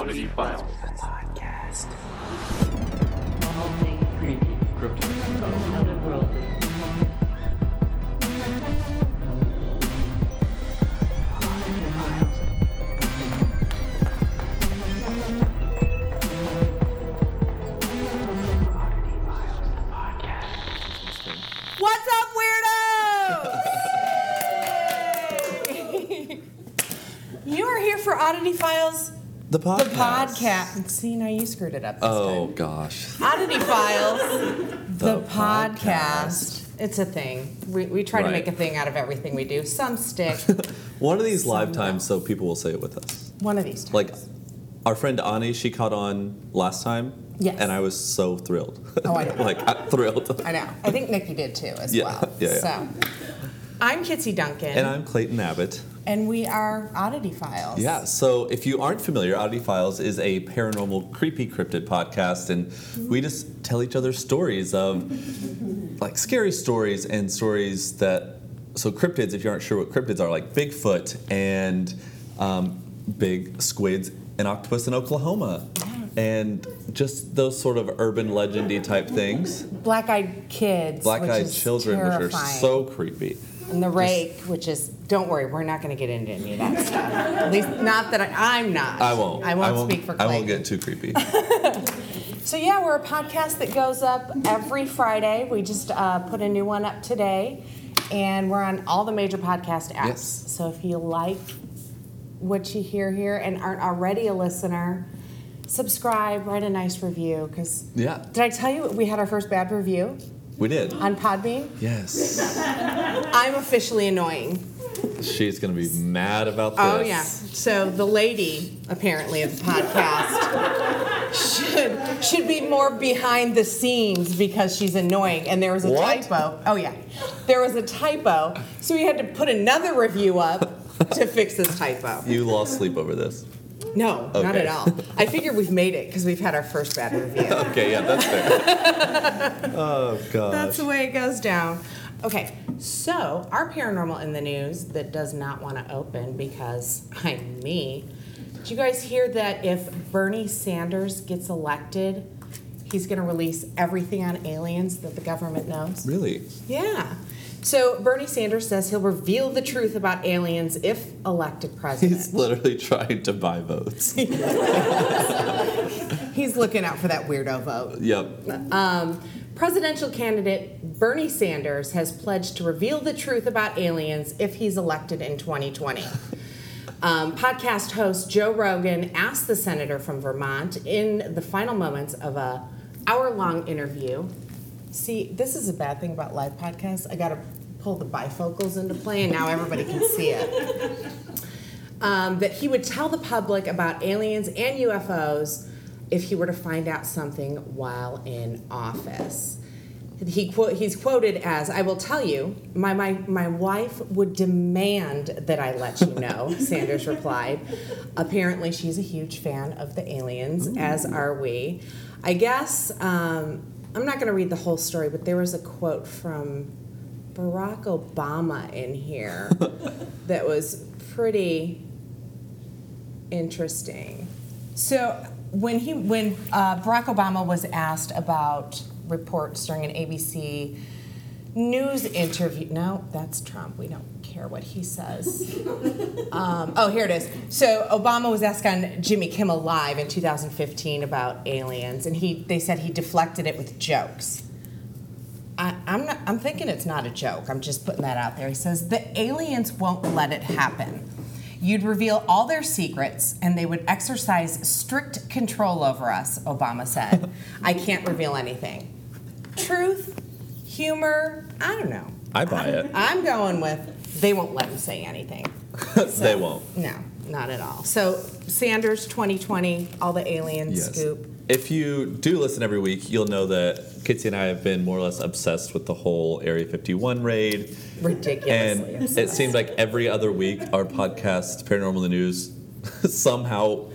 Oddity Files. Podcast. All things creepy, Cryptid. otherworldly. What's up, weirdos? you are here for Oddity Files, The the podcast. podcast. See, now you screwed it up this Oh time. gosh. Oddity Files, the, The podcast. It's a thing. We, we try to make a thing out of everything we do. Some stick. One of these live times, so people will say it with us. One of these times. Like our friend Ani, she caught on last time. Yes. And I was so thrilled. Oh, I know. like I'm thrilled. I know. I think Nikki did too, as Yeah, well. yeah, yeah. So, I'm Kitsy Duncan, And I'm Clayton Abbott. And we are Oddity Files. Yeah, so if you aren't familiar, Oddity Files is a paranormal creepy cryptid podcast, and we just tell each other stories of like scary stories and stories that. So cryptids, if you aren't sure what cryptids are, like Bigfoot and um, big squids and octopus in Oklahoma, and just those sort of urban legendy type things. Black-eyed kids. Black-eyed is children, which are so creepy. And the rake, which is, don't worry, we're not going to get into any of that stuff. At least, not that I, I'm not. I won't. I won't, speak for I won't get too creepy. So yeah, we're a podcast that goes up every Friday. We just uh, put a new one up today, and we're on all the major podcast apps. Yes. So if you like what you hear here and aren't already a listener, subscribe, write a nice review. Because yeah, did I tell you we had our first bad review we did. on Podbean? Yes. I'm officially annoying. She's gonna be mad about oh, this. Oh yeah. So the lady apparently of the podcast should should be more behind the scenes because she's annoying. And there was a What? typo. Oh yeah. There was a typo. So we had to put another review up to fix this typo. You lost sleep over this. No, not at all. I figure we've made it because we've had our first bad review. Okay, yeah, that's fair. oh gosh. That's the way it goes down. Okay, so our paranormal in the news that does not want to open because I'm me. Did you guys hear that if Bernie Sanders gets elected, he's going to release everything on aliens that the government knows? really? Yeah. So Bernie Sanders says he'll reveal the truth about aliens if elected president. He's literally trying to buy votes. He's looking out for that weirdo vote. yep. Um, presidential candidate Bernie Sanders has pledged to reveal the truth about aliens if he's elected in 2020. Um, podcast host Joe Rogan asked the senator from Vermont in the final moments of a hour-long interview. See, this is a bad thing about live podcasts. I got to pull the bifocals into play, and now everybody can see it. Um, that he would tell the public about aliens and UFOs if he were to find out something while in office. He quote, he's quoted as, "I will tell you, my, my my wife would demand that I let you know." Sanders replied. Apparently, she's a huge fan of the aliens, as are we. I guess um, I'm not going to read the whole story, but there was a quote from Barack Obama in here that was pretty interesting. So when he when uh, Barack Obama was asked about reports during an ABC news interview, no, that's Trump. We don't care what he says. um, oh, here it is. So Obama was asked on Jimmy Kimmel Live in 2015 about aliens, and he they said he deflected it with jokes. I, I'm not. I'm thinking it's not a joke. I'm just putting that out there. He says the aliens won't let it happen. You'd reveal all their secrets, and they would exercise strict control over us. Obama said, "I can't reveal anything. Truth, humor. I don't know. I buy it. I'm going with they won't let him say anything. they won't. No, not at all. So Sanders 2020, all the aliens Yes. scoop. If you do listen every week, you'll know that Kitsy and I have been more or less obsessed with the whole Area 51 raid. Ridiculously And obsessed. it seems like every other week, our podcast, Paranormal the News, somehow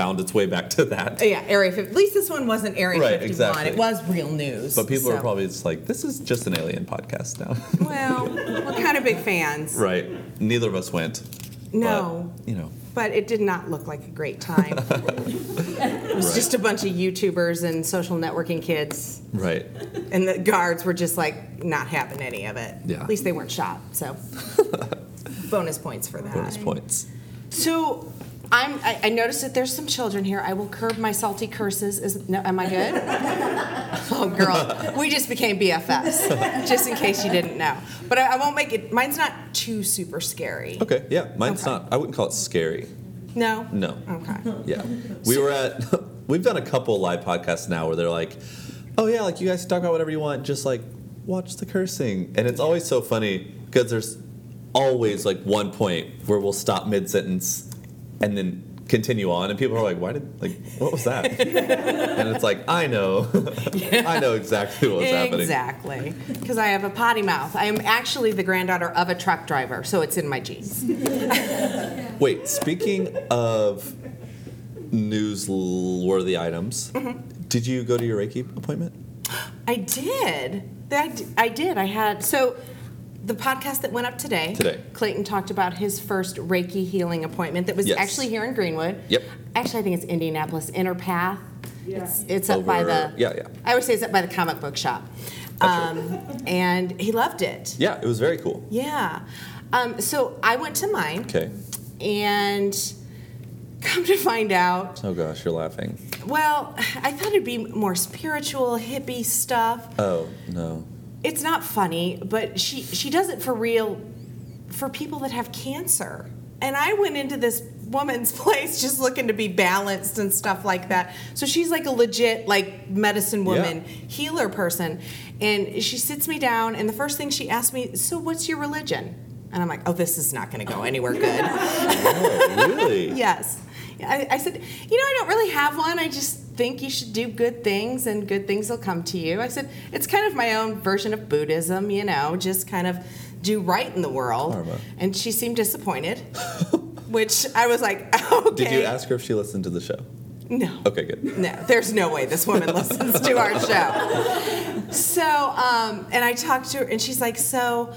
found its way back to that. Yeah, Area 50. At least this one wasn't Area Right, 51. exactly. It was real news. But people are probably just like, this is just an alien podcast now. Well, we're kind of big fans. right. Neither of us went. No. But, you know. But it did not look like a great time. it was Right. just a bunch of YouTubers and social networking kids, Right. and the guards were just like not having any of it. Yeah. At least they weren't shot, so bonus points for that. Bonus points. So I'm, I, I noticed that there's some children here. I will curb my salty curses. Is no, am I good? oh, girl, we just became BFFs. Just in case you didn't know, but I, I won't make it. Mine's not too super scary. Okay. Yeah. Mine's Okay. not. I wouldn't call it scary. No. No. Okay. Yeah. We were at. We've done a couple live podcasts now where they're like, "Oh yeah, like you guys can talk about whatever you want, just like watch the cursing." And it's always so funny because there's always like one point where we'll stop mid sentence and then continue on, and people are like, "Why did like what was that?" and it's like, I know, I know exactly what was happening. Exactly, because I have a potty mouth. I am actually the granddaughter of a truck driver, so it's in my genes. Wait, speaking of newsworthy items, Mm-hmm. did you go to your Reiki appointment? I did. I did. I had so the podcast that went up today. Today. Clayton talked about his first Reiki healing appointment that was Yes. actually here in Greenwood. Yep. Actually, I think it's Indianapolis Inner Path. Yeah. It's, it's up by the. yeah, yeah. I always say it's up by the comic book shop. That's Um, and he loved it. Yeah, it was very cool. Yeah. Um, so I went to mine. Okay. And come to find out, Oh gosh, you're laughing. well, I thought it'd be more spiritual, hippie stuff. Oh no. It's not funny, but she she does it for real for people that have cancer. And I went into this woman's place just looking to be balanced and stuff like that. So she's like a legit like medicine woman, Yeah. healer person. And she sits me down and the first thing she asked me, "So what's your religion?" And I'm like, "Oh, this is not going to go anywhere good." Oh really? Yes. I, I said, you know, I don't really have one. I just think you should do good things and good things will come to you. I said, it's kind of my own version of Buddhism, you know, just kind of do right in the world. Karma. And she seemed disappointed, which I was like, okay. Did you ask her if she listened to the show? No. Okay, good. No, there's no way this woman listens to our show. So, um, and I talked to her, and she's like, So,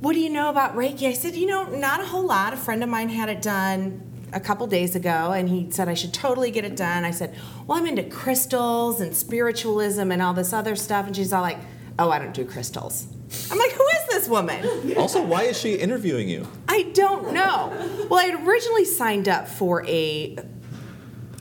what do you know about Reiki? I said, You know, not a whole lot. A friend of mine had it done a couple days ago, and he said I should totally get it done. I said, Well, I'm into crystals and spiritualism and all this other stuff. And she's all like, Oh, I don't do crystals. I'm like, Who is this woman? Also, why is she interviewing you? I don't know. Well, I had originally signed up for a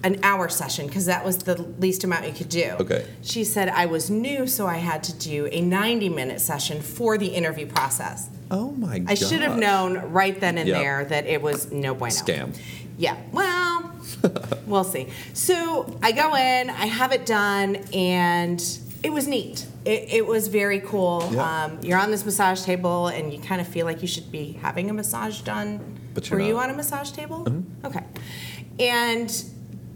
an hour session because that was the least amount you could do. Okay. She said I was new, so I had to do a 90 minute session for the interview process. Oh my god. I should have known right then and Yep. there that it was no bueno. Scam. Yeah. Well, we'll see. So I go in, I have it done, and it was neat. It, it was very cool. Yeah. Um, you're on this massage table, and you kind of feel like you should be having a massage done. But Were you on a massage table? Okay. And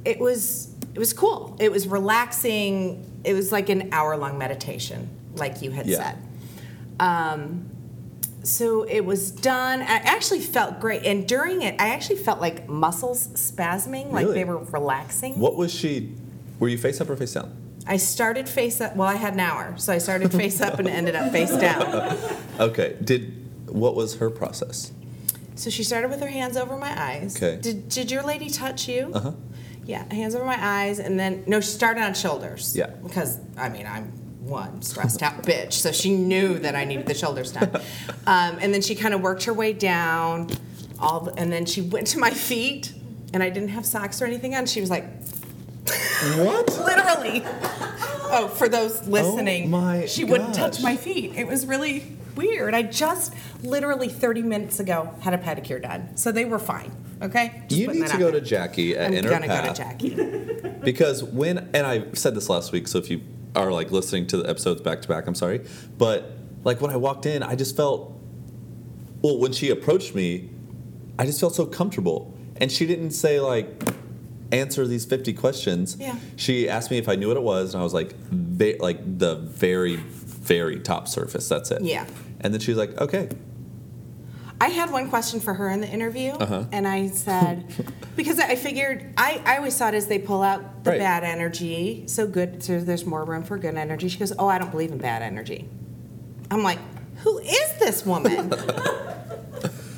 it was it was cool. It was relaxing. It was like an hour long meditation, like you had Yeah. said. Um, so it was done. I actually felt great, and during it, I actually felt like muscles spasming, like Really? they were relaxing. What was she? Were you face up or face down? I started face up. Well, I had an hour, so I started face up and ended up face down. Okay. Did what was her process? So she started with her hands over my eyes. Okay. Did Did your lady touch you? Uh huh. Yeah, hands over my eyes, and then no, she started on shoulders. Yeah. Because I mean, I'm one stressed out bitch, so she knew that I needed the shoulders done. Um, and then she kind of worked her way down, all, the, and then she went to my feet, and I didn't have socks or anything on. She was like, What? literally. Oh, for those listening, my she wouldn't touch my feet. It was really weird. I just literally 30 minutes ago had a pedicure done, so they were fine. Okay. Just You need to go there. to Jackie at I'm gonna go to Jackie. because when and I said this last week, so if you are like listening to the episodes back to back, I'm sorry, but like when I walked in, I just felt well when she approached me, I just felt so comfortable, and she didn't say like answer these 50 questions. Yeah. She asked me if I knew what it was, and I was like, ve- like the very, very top surface. That's it. Yeah. And then she was like, okay. I had one question for her in the interview, Uh-huh. and I said, because I figured, I, I always saw it as they pull out the Right. bad energy, so good, so there's more room for good energy. She goes, Oh, I don't believe in bad energy. I'm like, Who is this woman?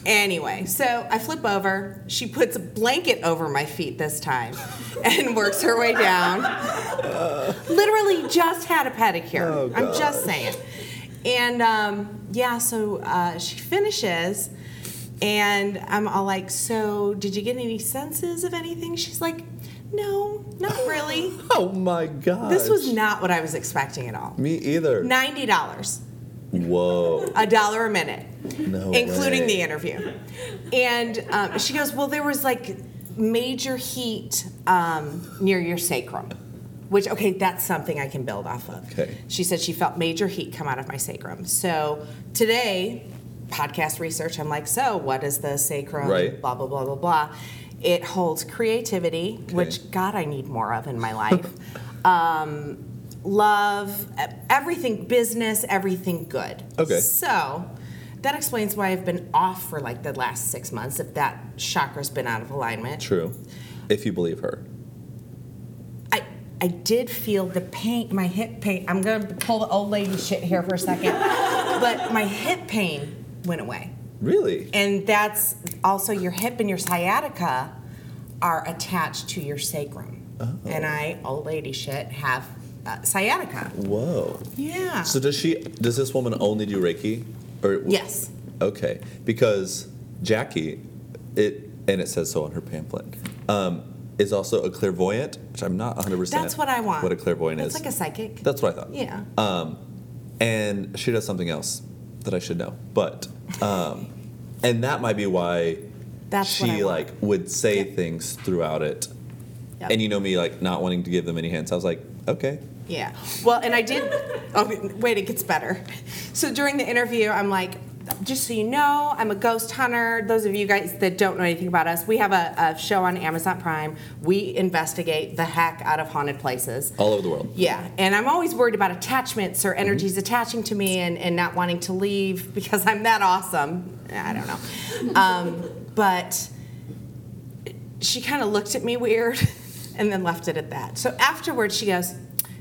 Anyway, so I flip over. She puts a blanket over my feet this time and works her way down. Literally just had a pedicure. Oh, I'm just saying. And um, yeah, so uh, she finishes, and I'm all like, So, did you get any senses of anything? She's like, No, not really. Oh my god. This was not what I was expecting at all. me either. $90, Whoa. a dollar a minute. No including way. the interview. And um, she goes, Well, there was like major heat um, near your sacrum, which, okay, that's something I can build off of. Okay. She said she felt major heat come out of my sacrum. So today, podcast research, I'm like, So what is the sacrum? Right. Blah, blah, blah, blah, blah. It holds creativity, which, God, I need more of in my life. um, love, everything business, everything good. Okay. So that explains why I've been off for like the last six months, if that chakra's been out of alignment. True. If you believe her. I did feel the pain, my hip pain. I'm gonna pull the old lady shit here for a second, but my hip pain went away, Really? and that's also your hip and your sciatica are attached to your sacrum, Oh. and I old lady shit have uh, sciatica. Whoa. Yeah. So does she? Does this woman only do Reiki? Or yes. Okay, because Jackie, it and it says so on her pamphlet, um, is also a clairvoyant, which I'm not 100. percent That's what I want. What a clairvoyant It's is. It's like a psychic. That's what I thought. Yeah. Um, and she does something else that I should know, but um, and that might be why That's she like would say Yep. things throughout it. Yep. And you know me like not wanting to give them any hints. I was like, okay, Yeah. Well, and I did. Oh, wait, it gets better. So during the interview, I'm like, just so you know, I'm a ghost hunter. Those of you guys that don't know anything about us, we have a, a show on Amazon Prime. We investigate the heck out of haunted places. all over the world. Yeah, and I'm always worried about attachments or energies attaching to me and, and not wanting to leave because I'm that awesome. I don't know. Um, but she kind of looked at me weird and then left it at that. So afterwards, she goes,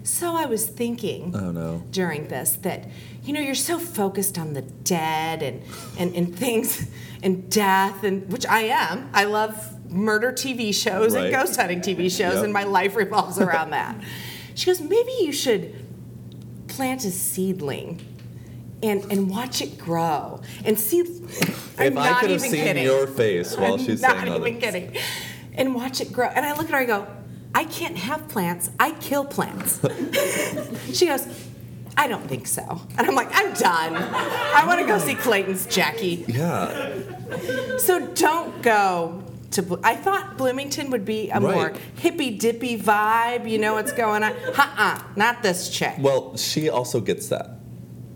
So I was thinking Oh no. during this that you know you're so focused on the dead and and, and things and death and which I am. I love murder TV shows Right. and ghost hunting TV shows Yep. and my life revolves around that. She goes, maybe you should plant a seedling and and watch it grow and see. I'm if I could have seen kidding. your face while I'm she's not saying even kidding. And watch it grow. And I look at her, I go, I can't have plants. I kill plants. she goes, I don't think so. And I'm like, I'm done. I want to go see Clayton's Jackie. Yeah. So don't go to. I thought Bloomington would be a more hippy dippy vibe. You know what's going on? Uh-uh, not this chick. Well, she also gets that.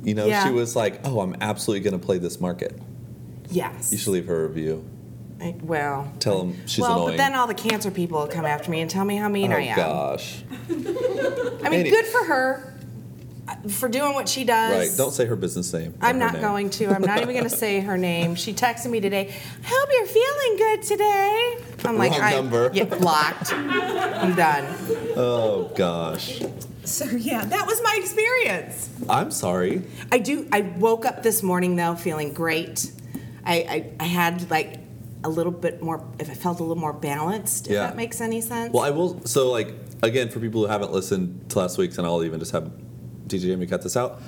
You know, Yeah. she was like, "Oh, I'm absolutely going to play this market." Yes. You should leave her a review. I- well. Tell them she's well, annoying. but then all the cancer people will come after me and tell me how mean oh I am. Oh gosh. I mean, Any- good for her uh, for doing what she does. Right. Don't say her business name. or I'm her not name. going to. I'm not even going to say her name. She texted me today. I hope you're feeling good today. I'm like, Wrong I number. get blocked. I'm done. Oh gosh. So yeah, that was my experience. I'm sorry. I do. I woke up this morning though feeling great. I I, I had like a little bit more. If it felt a little more balanced, if Yeah. that makes any sense. Well, I will. So, like, again, for people who haven't listened to last week's, and I'll even just have DJ Jamie cut this out.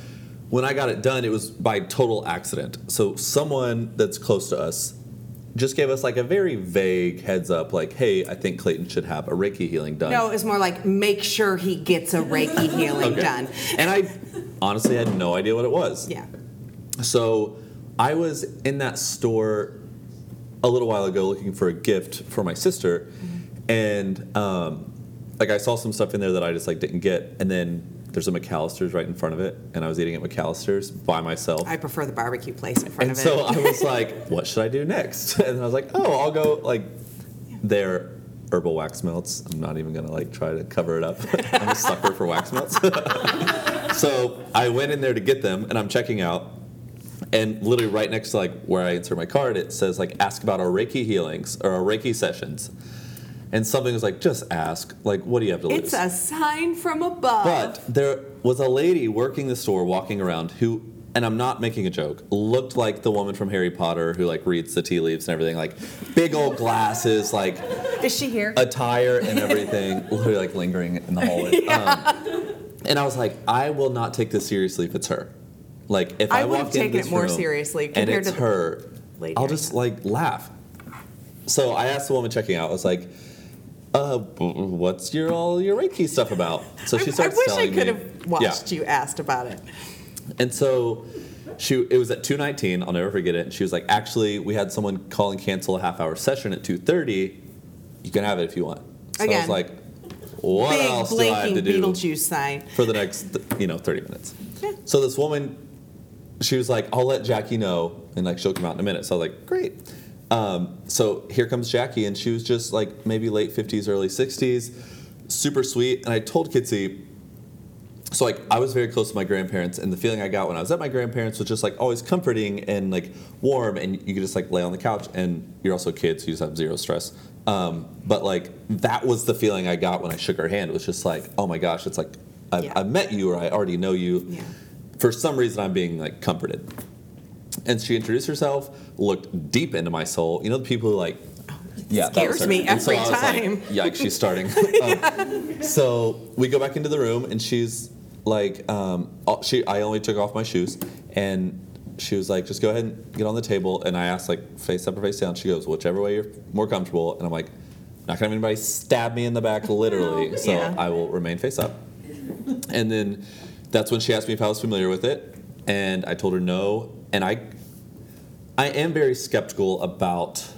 When I got it done, it was by total accident. So, someone that's close to us just gave us like a very vague heads up, like, "Hey, I think Clayton should have a Reiki healing done." no, it was more like make sure he gets a Reiki healing Okay. done. And I honestly had no idea what it was. Yeah. So I was in that store a little while ago looking for a gift for my sister, and um, like I saw some stuff in there that I just like didn't get, and then there's a McAllister's right in front of it, and I was eating at McAllister's by myself. I prefer the barbecue place in front and of so it. And so I was like, what should I do next? And I was like, oh, I'll go like their herbal wax melts. I'm not even gonna like try to cover it up. I'm a sucker for wax melts. so I went in there to get them, and I'm checking out. And literally right next to like where I insert my card, it says like ask about our Reiki healings or our Reiki sessions. And something was like, just ask. Like, what do you have to lose? It's a sign from above. But there was a lady working the store, walking around, who and I'm not making a joke, looked like the woman from Harry Potter who like reads the tea leaves and everything, like big old glasses, like Is she here? attire and everything, literally like lingering in the hallway. Um, and I was like, I will not take this seriously if it's her. Like if I, I would have in taken this it more room seriously and compared it's to her, lady I'll just like laugh. So I asked the woman checking out. I was like, uh, "What's your all your Reiki stuff about?" So she starts I starts wish I could me. have watched you asked about it. And so she it was at 2:19, I'll never forget it. And she was like, "Actually, we had someone call and cancel a half-hour session at 2:30. You can have it if you want." So I was Again. like, "What else do I have to do Beetlejuice sign. for the next, you know, 30 minutes?" Yeah. So this woman she was like, "I'll let Jackie know and like she'll come out in a minute." So I was like, "Great." Um, so here comes Jackie, and she was just like maybe late 50s, early 60s, super sweet. And I told Kitsy, so like I was very close to my grandparents, and the feeling I got when I was at my grandparents was just like always comforting and like warm, and you could just like lay on the couch, and you're also a kid, so you just have zero stress. Um, but like that was the feeling I got when I shook her hand. It was just like, oh my gosh, it's like I've, Yeah. I've met you or I already know you. Yeah. For some reason, I'm being like comforted. And she introduced herself, looked deep into my soul. You know the people who like. Yeah, scares me so every I was like, time. Yikes, she's starting. Um, so we go back into the room, and she's like, um, oh, she. I only took off my shoes, and she was like, just go ahead and get on the table. And I asked, like, face up or face down. She goes, whichever way you're more comfortable. And I'm like, not gonna have anybody stab me in the back, literally. So Yeah. I will remain face up. And then that's when she asked me if I was familiar with it, and I told her no. And I, I am very skeptical about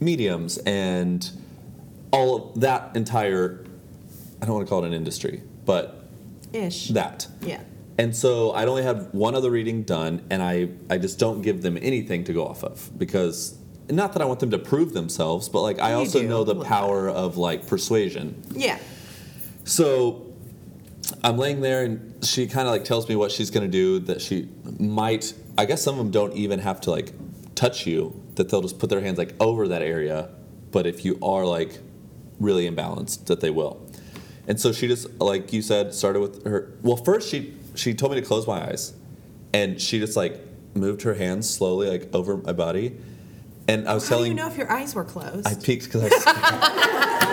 mediums and all of that entire. I don't want to call it an industry, but Ish. that. Yeah. And so I'd only had one other reading done, and I, I just don't give them anything to go off of because not that I want them to prove themselves, but like I You also do, know the power of like persuasion. Yeah. So I'm laying there, and she kind of like tells me what she's gonna do. That she might. I guess some of them don't even have to like touch you. That they'll just put their hands like over that area. But if you are like really imbalanced, that they will. And so she just like you said started with her. Well, first she she told me to close my eyes, and she just like moved her hands slowly like over my body. And I was How do telling you know if your eyes were closed? I peeked because I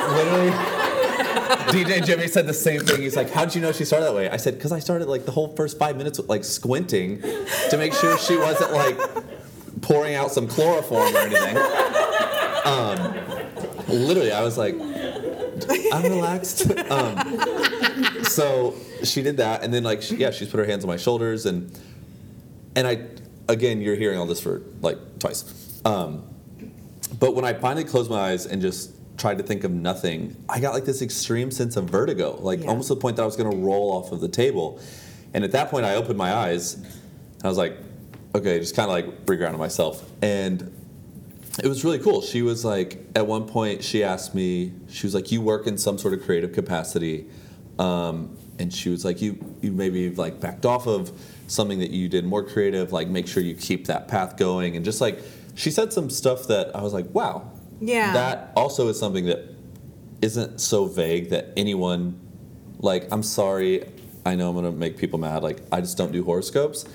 was literally. DJ Jimmy said the same thing. He's like, "How'd you know she started that way?" I said, "Cause I started like the whole first five minutes with like squinting to make sure she wasn't like pouring out some chloroform or anything." Um, literally, I was like, "I'm relaxed." Um, so she did that, and then like, she, yeah, she's put her hands on my shoulders, and and I, again, you're hearing all this for like twice. Um, but when I finally closed my eyes and just tried to think of nothing, I got like this extreme sense of vertigo, like Yeah. almost to the point that I was going to roll off of the table. And at that point, I opened my eyes and I was like, okay, just kind of like regrounded myself. And it was really cool. She was like, at one point, she asked me, she was like, you work in some sort of creative capacity. Um, and she was like, you, you maybe like backed off of something that you did more creative, like make sure you keep that path going. And just like, she said some stuff that I was like, wow. Yeah. That also is something that isn't so vague that anyone, like, I'm sorry, I know I'm gonna make people mad. Like, I just don't do horoscopes.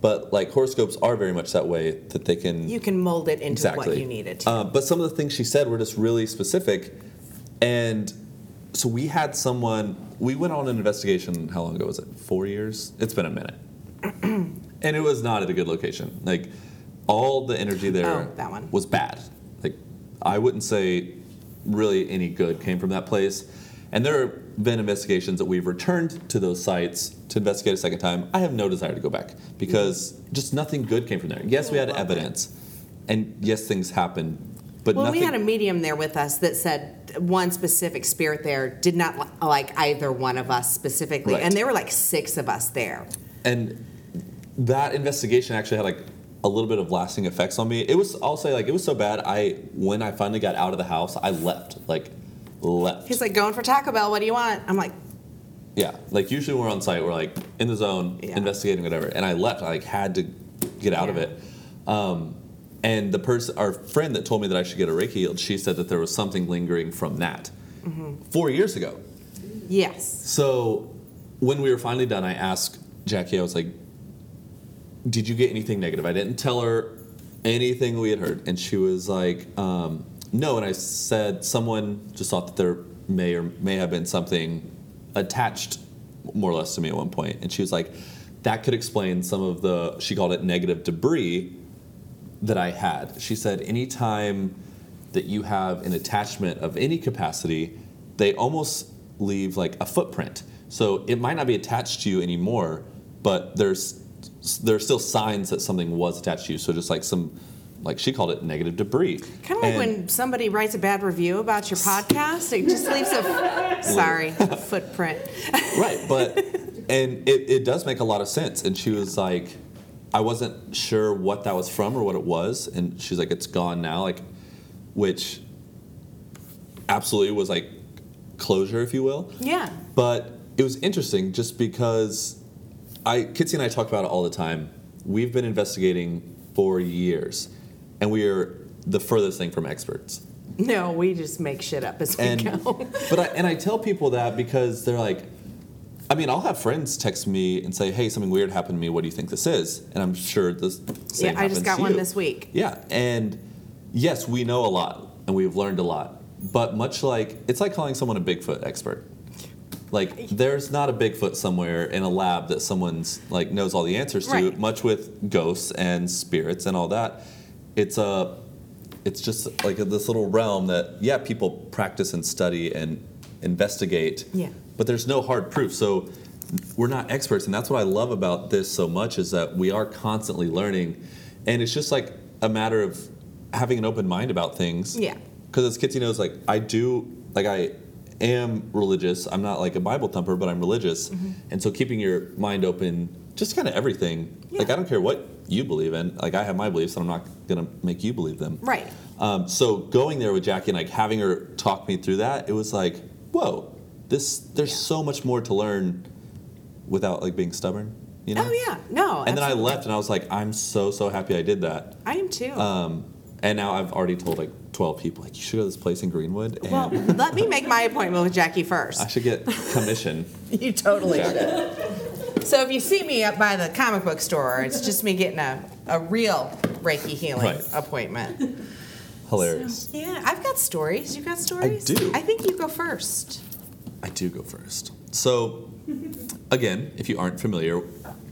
But like horoscopes are very much that way that they can you can mold it into exactly what you needed to. Uh, but some of the things she said were just really specific, and so we had someone. We went on an investigation. How long ago was it? Four years. It's been a minute, and it was not at a good location. Like all the energy there Oh, was bad. Like I wouldn't say really any good came from that place. And there have been investigations that we've returned to those sites to investigate a second time. I have no desire to go back because just nothing good came from there. Yes, we had evidence, and yes, things happened, but well, nothing. we had a medium there with us that said one specific spirit there did not li- like either one of us specifically, Right. and there were like six of us there. and that investigation actually had like a little bit of lasting effects on me. It was, I'll say, like it was so bad. I when I finally got out of the house, I left, like left. He's like, going for Taco Bell. What do you want? I'm like, Yeah, like usually when we're on site, we're like in the zone, Yeah. investigating whatever. And I left. I like had to get out of it. Um, and the person, our friend that told me that I should get a Reiki healed, she said that there was something lingering from that Mm-hmm. four years ago. yes. So when we were finally done, I asked Jackie. I was like, did you get anything negative? I didn't tell her anything we had heard. And she was like, um, no. And I said, someone just thought that there may or may have been something attached more or less to me at one point. And she was like, that could explain some of the, she called it negative debris that I had. She said, anytime that you have an attachment of any capacity, they almost leave like a footprint. So it might not be attached to you anymore, but there's there's still signs that something was attached to you. So just like some, like she called it negative debris. Kind of like And- when somebody writes a bad review about your podcast, it just leaves a sorry a footprint. right but and it, it does make a lot of sense and she was like i wasn't sure what that was from or what it was and she's like it's gone now like which absolutely was like closure if you will Yeah. but it was interesting just because i kitsy and i talk about it all the time we've been investigating for years and we are the furthest thing from experts No, we just make shit up as we and go. but I, and I tell people that because they're like, I mean, I'll have friends text me and say, "Hey, something weird happened to me. What do you think this is?" And I'm sure this Yeah, I just got one you. this week. Yeah, and yes, we know a lot and we've learned a lot, but much like it's like calling someone a Bigfoot expert. Like, there's not a Bigfoot somewhere in a lab that someone's like knows all the answers to. Right. Much with ghosts and spirits and all that, it's a it's just like this little realm that yeah people practice and study and investigate Yeah. but there's no hard proof so we're not experts and that's what i love about this so much is that we are constantly learning and it's just like a matter of having an open mind about things Yeah. because as Kitsy knows like i do like i am religious i'm not like a bible thumper but i'm religious Mm-hmm. and so keeping your mind open just kind of everything like i don't care what you believe in like i have my beliefs and i'm not gonna make you believe them Right. um, so going there with Jackie and like having her talk me through that, it was like, whoa, this there's so much more to learn without like being stubborn, you know? Oh yeah. No. And then I left and I was like, I'm so so happy I did that. I am too. Um, and now I've already told like 12 people like you should go to this place in Greenwood and well, let me make my appointment with Jackie first. I should get commission. You totally Jack. should. So if you see me up by the comic book store, it's just me getting a, a real Reiki healing Right. appointment. Hilarious. Yeah, I've got stories. You got stories? I do. I think you go first. I do go first. So, again, if you aren't familiar,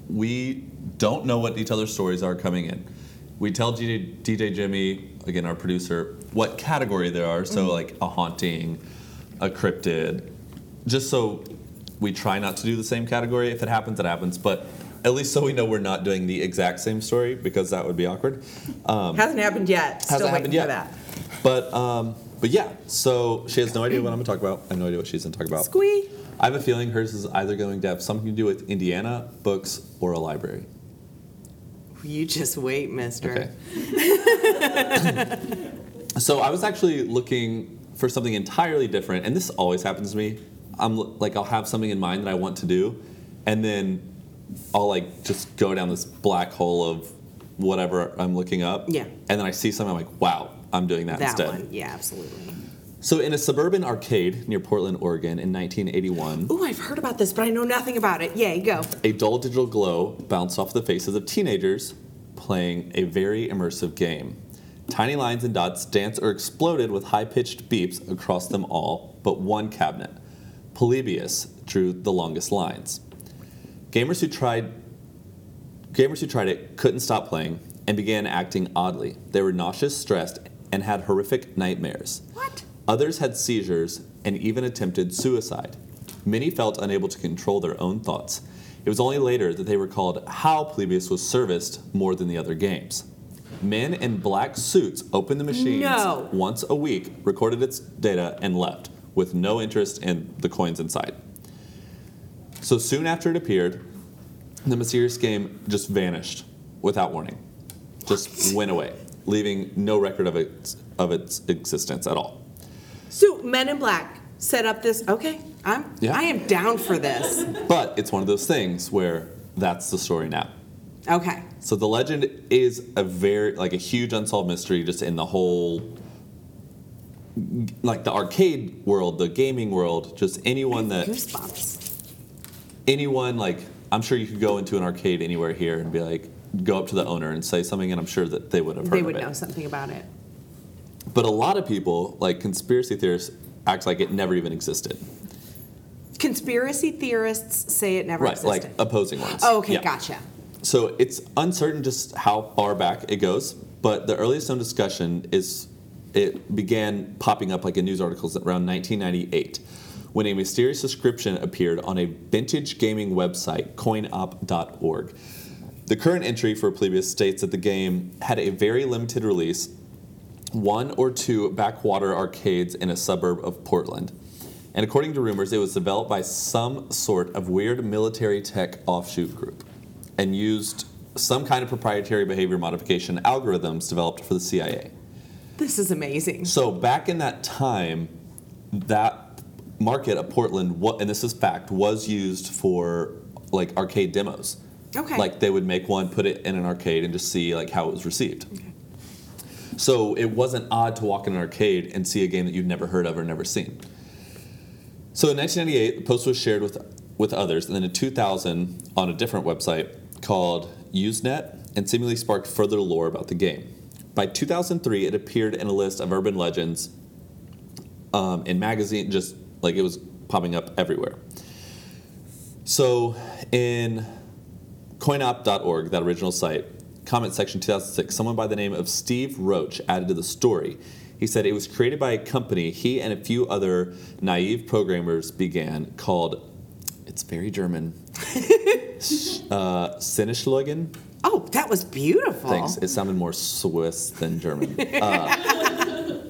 we don't know what each other's stories are coming in. We tell DJ, DJ Jimmy, again, our producer, what category there are. So, like a haunting, a cryptid, just so we try not to do the same category. If it happens, it happens. But at least so we know we're not doing the exact same story because that would be awkward. Um, Hasn't happened yet. Still hasn't happened yet. that. But um, but yeah, so she has no idea what I'm gonna talk about. I have no idea what she's gonna talk about. Squee. I have a feeling hers is either going to have something to do with Indiana, books, or a library. You just wait, mister. Okay. so I was actually looking for something entirely different, and this always happens to me. I'm like, I'll have something in mind that I want to do, and then I'll like just go down this black hole of whatever I'm looking up. Yeah. And then I see something, I'm like, wow, I'm doing that, That instead. one. Yeah, absolutely. So, in a suburban arcade near Portland, Oregon in 1981, Ooh, I've heard about this, but I know nothing about it. Yay, go. a dull digital glow bounced off the faces of teenagers playing a very immersive game. Tiny lines and dots danced or exploded with high pitched beeps across them all, but one cabinet. Polybius drew the longest lines. Gamers who tried gamers who tried it couldn't stop playing and began acting oddly. They were nauseous, stressed, and had horrific nightmares. What? Others had seizures and even attempted suicide. Many felt unable to control their own thoughts. It was only later that they recalled how Polybius was serviced more than the other games. Men in black suits opened the machines No. once a week, recorded its data, and left with no interest in the coins inside. So soon after it appeared, the mysterious game just vanished without warning. Just went away, leaving no record of its, of its existence at all. So Men in Black set up this. Okay, I'm. Yeah. I am down for this. But it's one of those things where that's the story now. Okay. So the legend is a very like a huge unsolved mystery just in the whole like the arcade world, the gaming world, just anyone that Goosebumps. anyone like I'm sure you could go into an arcade anywhere here and be like, go up to the owner and say something, and I'm sure that they would have heard They of would it. know something about it. But a lot of people, like conspiracy theorists, act like it never even existed. Conspiracy theorists say it never right, existed. like opposing ones. oh, okay, Yeah. gotcha. So it's uncertain just how far back it goes, but the earliest known discussion is it began popping up like in news articles around 1998 when a mysterious description appeared on a vintage gaming website, coinop.org. The current entry for Polybius states that the game had a very limited release, one or two backwater arcades in a suburb of Portland. And according to rumors, it was developed by some sort of weird military tech offshoot group and used some kind of proprietary behavior modification algorithms developed for the CIA. This is amazing. So back in that time, that market of Portland, and this is fact, was used for like arcade demos. Okay. Like they would make one, put it in an arcade, and just see like how it was received. So it wasn't odd to walk in an arcade and see a game that you'd never heard of or never seen. So in 1998, the post was shared with with others, and then in 2000, on a different website called Usenet, and seemingly sparked further lore about the game. By 2003, it appeared in a list of urban legends um, in magazine, just like it was popping up everywhere. So in coinop.org, that original site, comment section 2006, someone by the name of Steve Roach added to the story. He said it was created by a company he and a few other naive programmers began called, it's very German, uh, Sinneschlagen. Oh, that was beautiful. Thanks. It sounded more Swiss than German. Uh,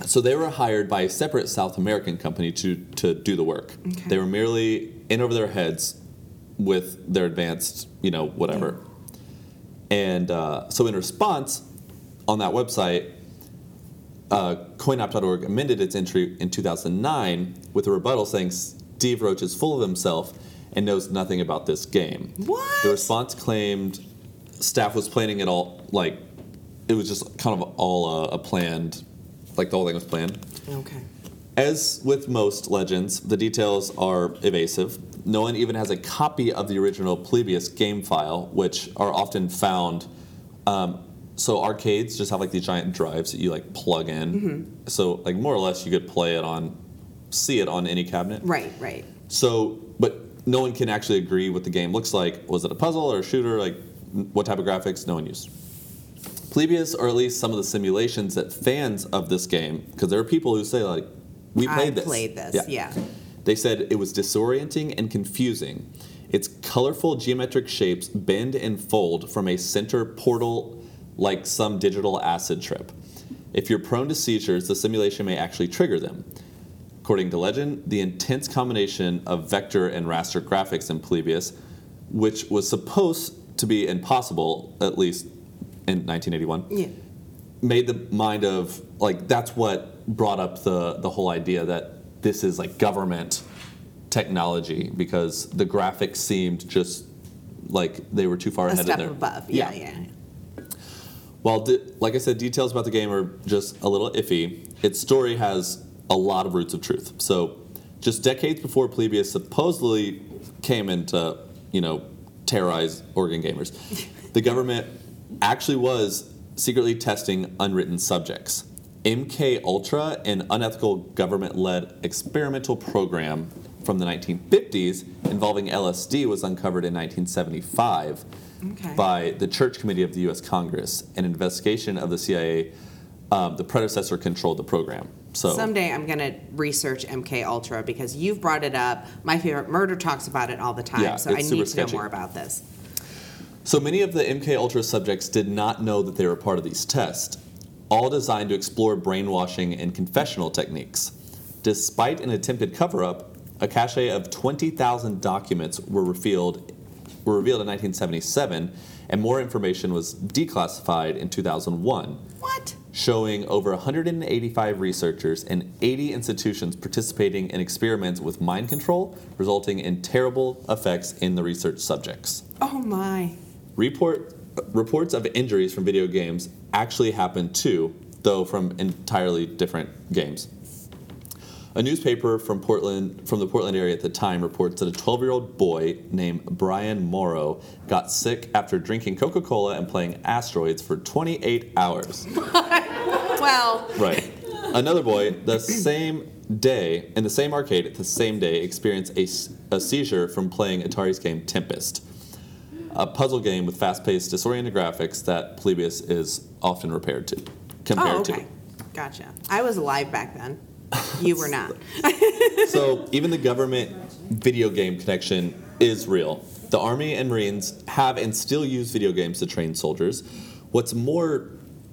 so they were hired by a separate South American company to, to do the work. Okay. They were merely in over their heads with their advanced, you know, whatever. And uh, so in response, on that website, uh, coinop.org amended its entry in 2009 with a rebuttal saying Steve Roach is full of himself and knows nothing about this game. What? The response claimed staff was planning it all, like, it was just kind of all a, a planned, like the whole thing was planned. Okay. As with most legends, the details are evasive. No one even has a copy of the original Polybius game file, which are often found. Um, so arcades just have like these giant drives that you like plug in. So like more or less, you could play it on, see it on any cabinet. Right, right. So, but no one can actually agree what the game looks like. Was it a puzzle or a shooter? Like, what type of graphics? No one used. Polybius, or at least some of the simulations that fans of this game, because there are people who say like, we I played this. I played this, yeah. They said it was disorienting and confusing. Its colorful geometric shapes bend and fold from a center portal like some digital acid trip. If you're prone to seizures, the simulation may actually trigger them. According to legend, the intense combination of vector and raster graphics in Polybius, which was supposed to be impossible, at least in 1981, Yeah. made the mind of like that's what brought up the the whole idea that this is like government technology because the graphics seemed just like they were too far A ahead step of their above. Yeah, yeah. while, di- like I said, details about the game are just a little iffy, its story has a lot of roots of truth. So, just decades before Polybius supposedly came into, you know, terrorize Oregon gamers, the government actually was secretly testing unwritten subjects. MK Ultra, an unethical government-led experimental program from the 1950s involving LSD, was uncovered in 1975 Okay. by the Church Committee of the U.S. Congress. An investigation of the CIA, um, the predecessor controlled the program. So Someday I'm going to research MK Ultra because you've brought it up. My favorite murder talks about it all the time, Yeah, so I need to know sketchy. more about this. So many of the MK Ultra subjects did not know that they were part of these tests, all designed to explore brainwashing and confessional techniques. Despite an attempted cover-up, a cache of 20,000 documents were revealed were revealed in 1977, and more information was declassified in 2001, What? showing over 185 researchers and 80 institutions participating in experiments with mind control, resulting in terrible effects in the research subjects. Oh my. Report, reports of injuries from video games actually happened too, though from entirely different games. A newspaper from Portland, from the Portland area at the time, reports that a 12-year-old boy named Brian Morrow got sick after drinking Coca-Cola and playing Asteroids for 28 hours. Well, Right. Another boy, the same day, in the same arcade at the same day, experienced a, a seizure from playing Atari's game Tempest, a puzzle game with fast-paced, disoriented graphics that Polybius is often repaired to, compared oh, to. okay. Gotcha. I was alive back then. You were not. So even the government video game connection is real. The Army and Marines have and still use video games to train soldiers. What's more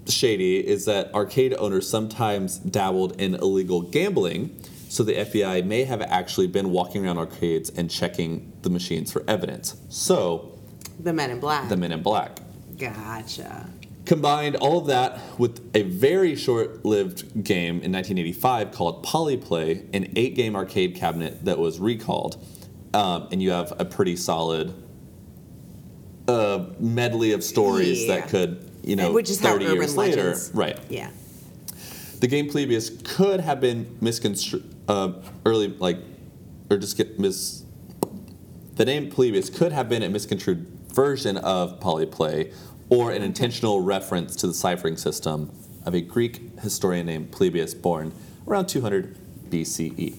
shady is that arcade owners sometimes dabbled in illegal gambling, so the FBI may have actually been walking around arcades and checking the machines for evidence. So, The Men in Black. the Men in Black. Gotcha. Combined all of that with a very short lived game in 1985 called Polyplay, an eight game arcade cabinet that was recalled. Um, and you have a pretty solid uh, medley of stories Yeah. that could, you know, Which is how 30 urban years later. legends. Right. Yeah. The game Polybius could have been misconstrued, uh, early, like, or just get mis. The name Polybius could have been a misconstrued version of Polyplay or an intentional reference to the ciphering system of a Greek historian named Polybius born around 200 BCE.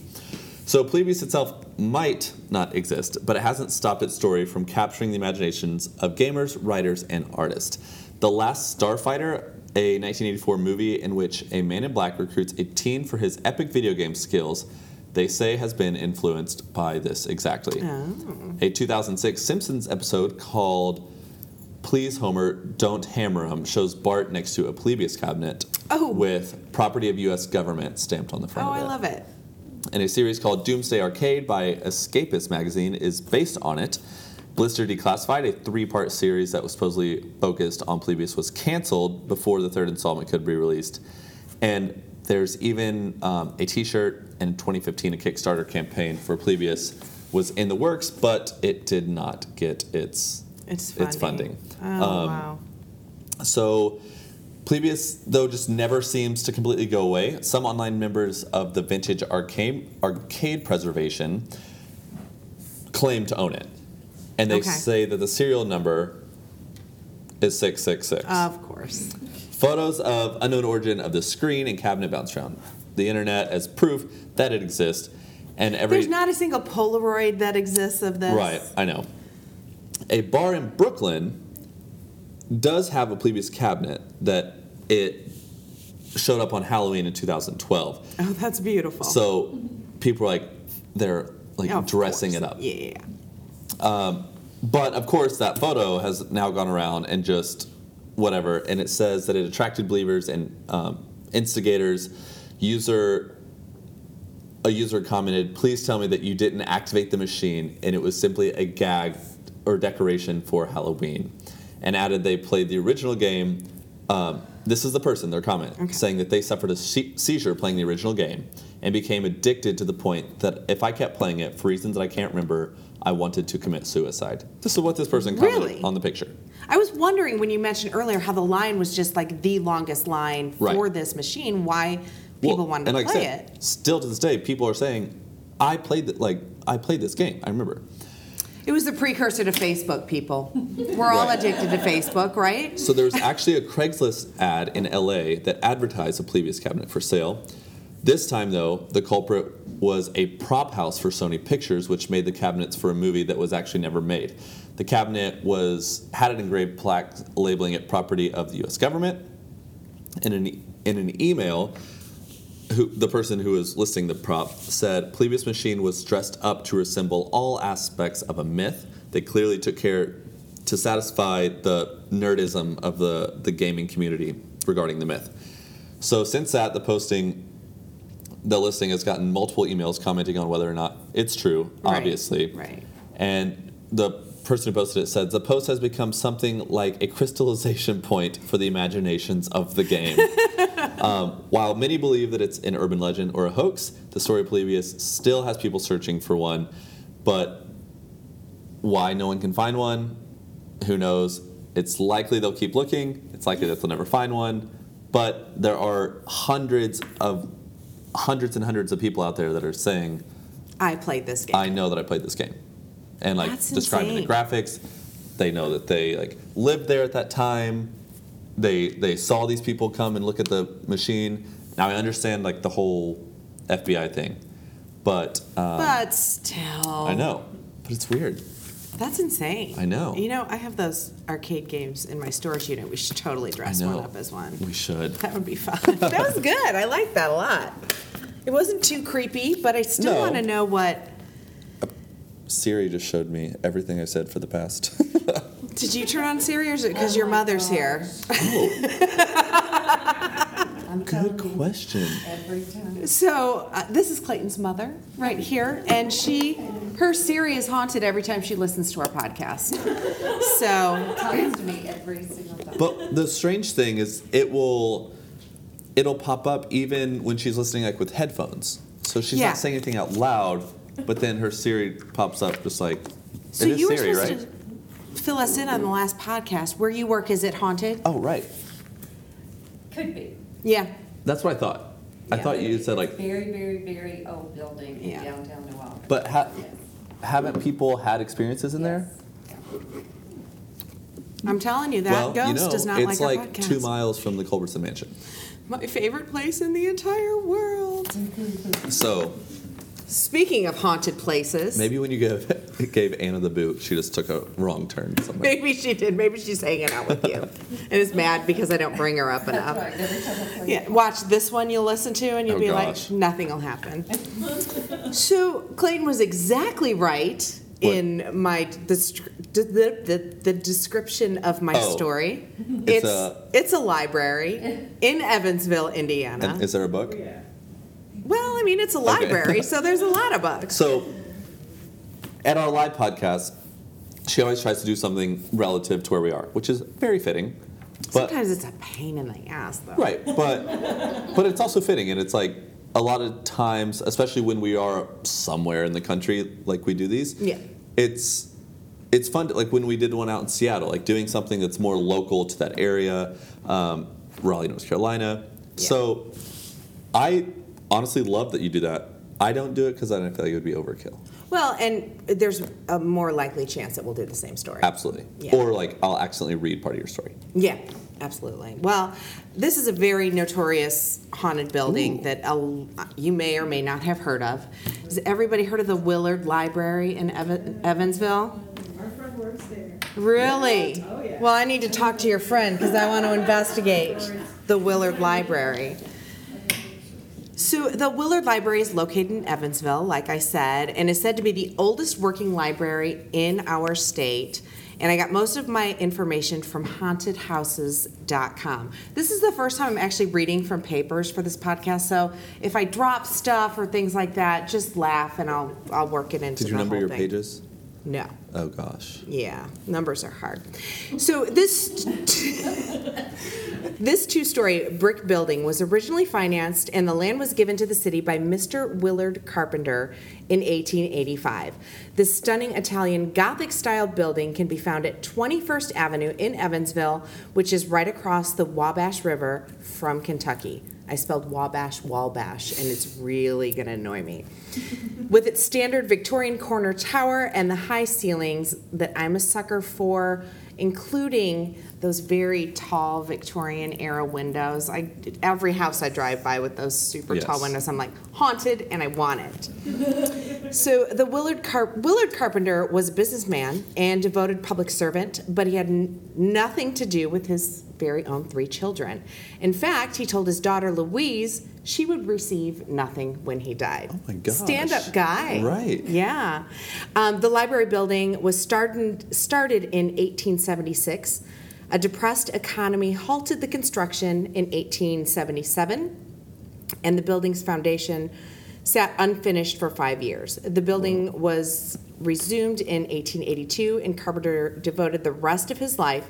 So Polybius itself might not exist, but it hasn't stopped its story from capturing the imaginations of gamers, writers, and artists. The Last Starfighter, a 1984 movie in which a man in black recruits a teen for his epic video game skills, they say has been influenced by this exactly. Oh. A 2006 Simpsons episode called Please Homer, Don't Hammer Him shows Bart next to a Polybius cabinet Oh. with property of US government stamped on the front Oh, of it I love it. and a series called Doomsday Arcade by Escapist magazine is based on it. Blister Declassified, a three-part series that was supposedly focused on Polybius, was canceled before the third installment could be released. And there's even um, a T-shirt in 2015 a Kickstarter campaign for Polybius was in the works, but it did not get its It's funding. its funding. Oh, Um, wow. So, Polybius, though, just never seems to completely go away. Some online members of the vintage arcade, arcade preservation claim to own it. And they Okay. say that the serial number is 666. Of course. Photos of unknown origin of the screen and cabinet bounce around the internet as proof that it exists. And every There's not a single Polaroid that exists of this. Right, I know. A bar in Brooklyn does have a Polybius cabinet that it showed up on Halloween in 2012. Oh, that's beautiful. So people are like, they're like Of dressing course. it up. Yeah. Um, but of course, that photo has now gone around and just whatever, and it says that it attracted believers and um, instigators. User, a user commented, "Please tell me that you didn't activate the machine and it was simply a gag or decoration for Halloween," and added they played the original game. Um, this is the person, their comment, Okay. saying that they suffered a seizure playing the original game and became addicted to the point that if I kept playing it for reasons that I can't remember, I wanted to commit suicide. This is what this person commented Really? on the picture. I was wondering when you mentioned earlier how the line was just like the longest line Right. for this machine, why people Well, wanted to like play said, it. Still to this day, people are saying, "I played th- like I played this game. I remember." It was the precursor to Facebook, people. We're all Right. addicted to Facebook, right? So there was actually a Craigslist ad in LA that advertised a Polybius cabinet for sale. This time, though, the culprit was a prop house for Sony Pictures, which made the cabinets for a movie that was actually never made. The cabinet was had an engraved plaque labeling it property of the U.S. government. In an, in an email, who, the person who was listing the prop said Polybius machine was dressed up to resemble all aspects of a myth. They clearly took care to satisfy the nerdism of the, the gaming community regarding the myth. So since that, the posting, the listing has gotten multiple emails commenting on whether or not it's true, Right, obviously. right. And the person who posted it said the post has become something like a crystallization point for the imaginations of the game. um, while many believe that it's an urban legend or a hoax, the story of Polybius still has people searching for one. But why no one can find one, who knows? It's likely they'll keep looking. It's likely that they'll never find one. But there are hundreds of hundreds and hundreds of people out there that are saying, I played this game. I know that I played this game. And like That's describing the graphics, they know that they like lived there at that time. They they saw these people come and look at the machine. Now I understand like the whole FBI thing, but um, but still. I know, but it's weird. That's insane. I know. You know, I have those arcade games in my storage unit. We should totally dress one up as one. We should. That would be fun. that was good. I like that a lot. It wasn't too creepy, but I still No. want to know what. Uh, Siri just showed me everything I said for the past. Did you turn on Siri or is it because your mother's here? Oh. I'm telling Good you, question. every time. So uh, this is Clayton's mother right here, and she, her Siri is haunted every time she listens to our podcast. So Comes to me every single time. But the strange thing is, it will, it'll pop up even when she's listening like with headphones. So she's Yeah. not saying anything out loud, but then her Siri pops up just like. So it is you were Siri, supposed right? to fill us in on the last podcast. Where you work, is it haunted? Oh right, Could be. Yeah. that's what I thought. I Yeah. thought you said like, Very, very, very old building in Yeah. downtown New Orleans. but ha- Yes. haven't people had experiences in there? I'm telling you, that well, ghost you know, does not it's like, like our podcast. two miles from the Culbertson Mansion. My favorite place in the entire world. So Speaking of haunted places, maybe when you gave, gave Anna the boot, she just took a wrong turn somewhere. maybe she did. Maybe she's hanging out with you and is mad because I don't bring her up enough. That's right, every time I play Yeah, watch this one you'll listen to and you'll Oh, be gosh. like, nothing will happen. so Clayton was exactly right What? in my the, the, the, the description of my Oh. story. It's It's a- it's a library in Evansville, Indiana. And is there a book? well, I mean, it's a library, so there's a lot of books. So, at our live podcast, she always tries to do something relative to where we are, which is very fitting. But Sometimes it's a pain in the ass, though. right, but but it's also fitting, and it's like a lot of times, especially when we are somewhere in the country, like we do these. Yeah. It's it's fun. To, like when we did one out in Seattle, like doing something that's more local to that area, um, Raleigh, North Carolina. Yeah. So, I honestly love that you do that. I don't do it because I don't feel like it would be overkill. Well, and there's a more likely chance that we'll do the same story. Absolutely. Yeah. Or like I'll accidentally read part of your story. Yeah, absolutely. Well, this is a very notorious haunted building Ooh. that a, you may or may not have heard of. Has everybody heard of the Willard Library in Evan, Evansville? Our friend works there. Really? Oh, yeah. Well, I need to talk to your friend because I want to investigate the Willard Library. So, the Willard Library is located in Evansville, like I said, and is said to be the oldest working library in our state. And I got most of my information from hauntedhouses.com. This is the first time I'm actually reading from papers for this podcast, so if I drop stuff or things like that, just laugh and I'll I'll work it into Did you the number whole your thing. pages? No. Oh gosh. Yeah, numbers are hard. So this this two-story brick building was originally financed and the land was given to the city by Mr. Willard Carpenter in 1885. This stunning Italian Gothic-style building can be found at 21st Avenue in Evansville, which is right across the Wabash River from Kentucky. I spelled Wabash Wabash, and it's really gonna annoy me. With its standard Victorian corner tower and the high ceilings that I'm a sucker for, including those very tall Victorian era windows. I every house I drive by with those super tall windows, I'm like haunted, and I want it. So the Willard Car- Willard Carpenter was a businessman and devoted public servant, but he had n- nothing to do with his very own three children. In fact, he told his daughter Louise she would receive nothing when he died. Oh my gosh. Stand up guy. Right. Yeah. Um, the library building was started, started in 1876. A depressed economy halted the construction in 1877 and the building's foundation sat unfinished for five years. The building was resumed in 1882, and Carpenter devoted the rest of his life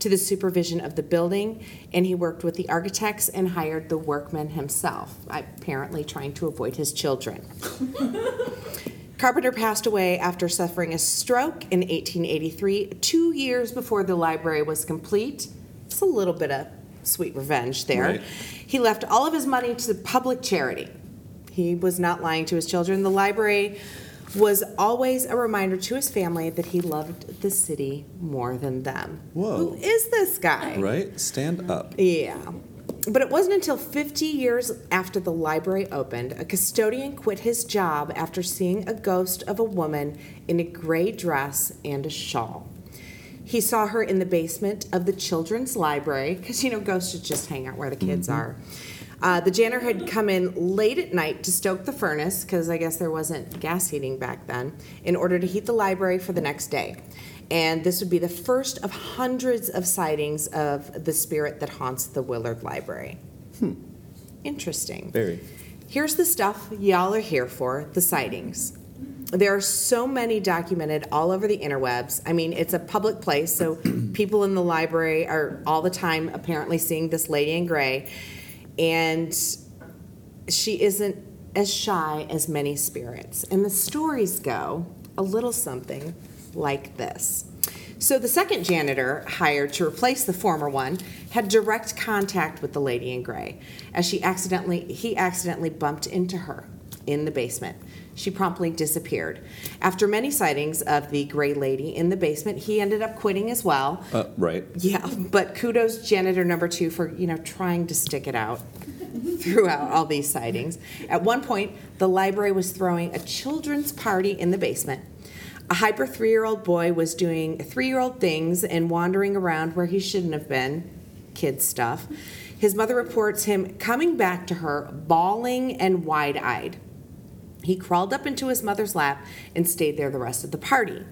to the supervision of the building, and he worked with the architects and hired the workmen himself, apparently trying to avoid his children. Carpenter passed away after suffering a stroke in 1883, two years before the library was complete. It's a little bit of sweet revenge there. Right. He left all of his money to public charity. He was not lying to his children. The library was always a reminder to his family that he loved the city more than them. Whoa. Who is this guy? Right? Stand up. Yeah. But it wasn't until 50 years after the library opened, a custodian quit his job after seeing a ghost of a woman in a gray dress and a shawl. He saw her in the basement of the children's library, because, you know, ghosts just hang out where the kids mm-hmm. are. Uh, the janitor had come in late at night to stoke the furnace, because I guess there wasn't gas heating back then, in order to heat the library for the next day. And this would be the first of hundreds of sightings of the spirit that haunts the Willard Library. Interesting. Very. Here's the stuff y'all are here for the sightings. There are so many documented all over the interwebs. I mean, it's a public place, so people in the library are all the time apparently seeing this lady in gray. And she isn't as shy as many spirits. And the stories go a little something like this. So the second janitor hired to replace the former one had direct contact with the lady in gray as she accidentally he accidentally bumped into her in the basement. She promptly disappeared. After many sightings of the gray lady in the basement, he ended up quitting as well. Uh, right. Yeah, but kudos janitor number two for, you know, trying to stick it out throughout all these sightings. At one point, the library was throwing a children's party in the basement. A hyper three year old boy was doing three year old things and wandering around where he shouldn't have been, kid stuff. His mother reports him coming back to her, bawling and wide eyed. He crawled up into his mother's lap and stayed there the rest of the party.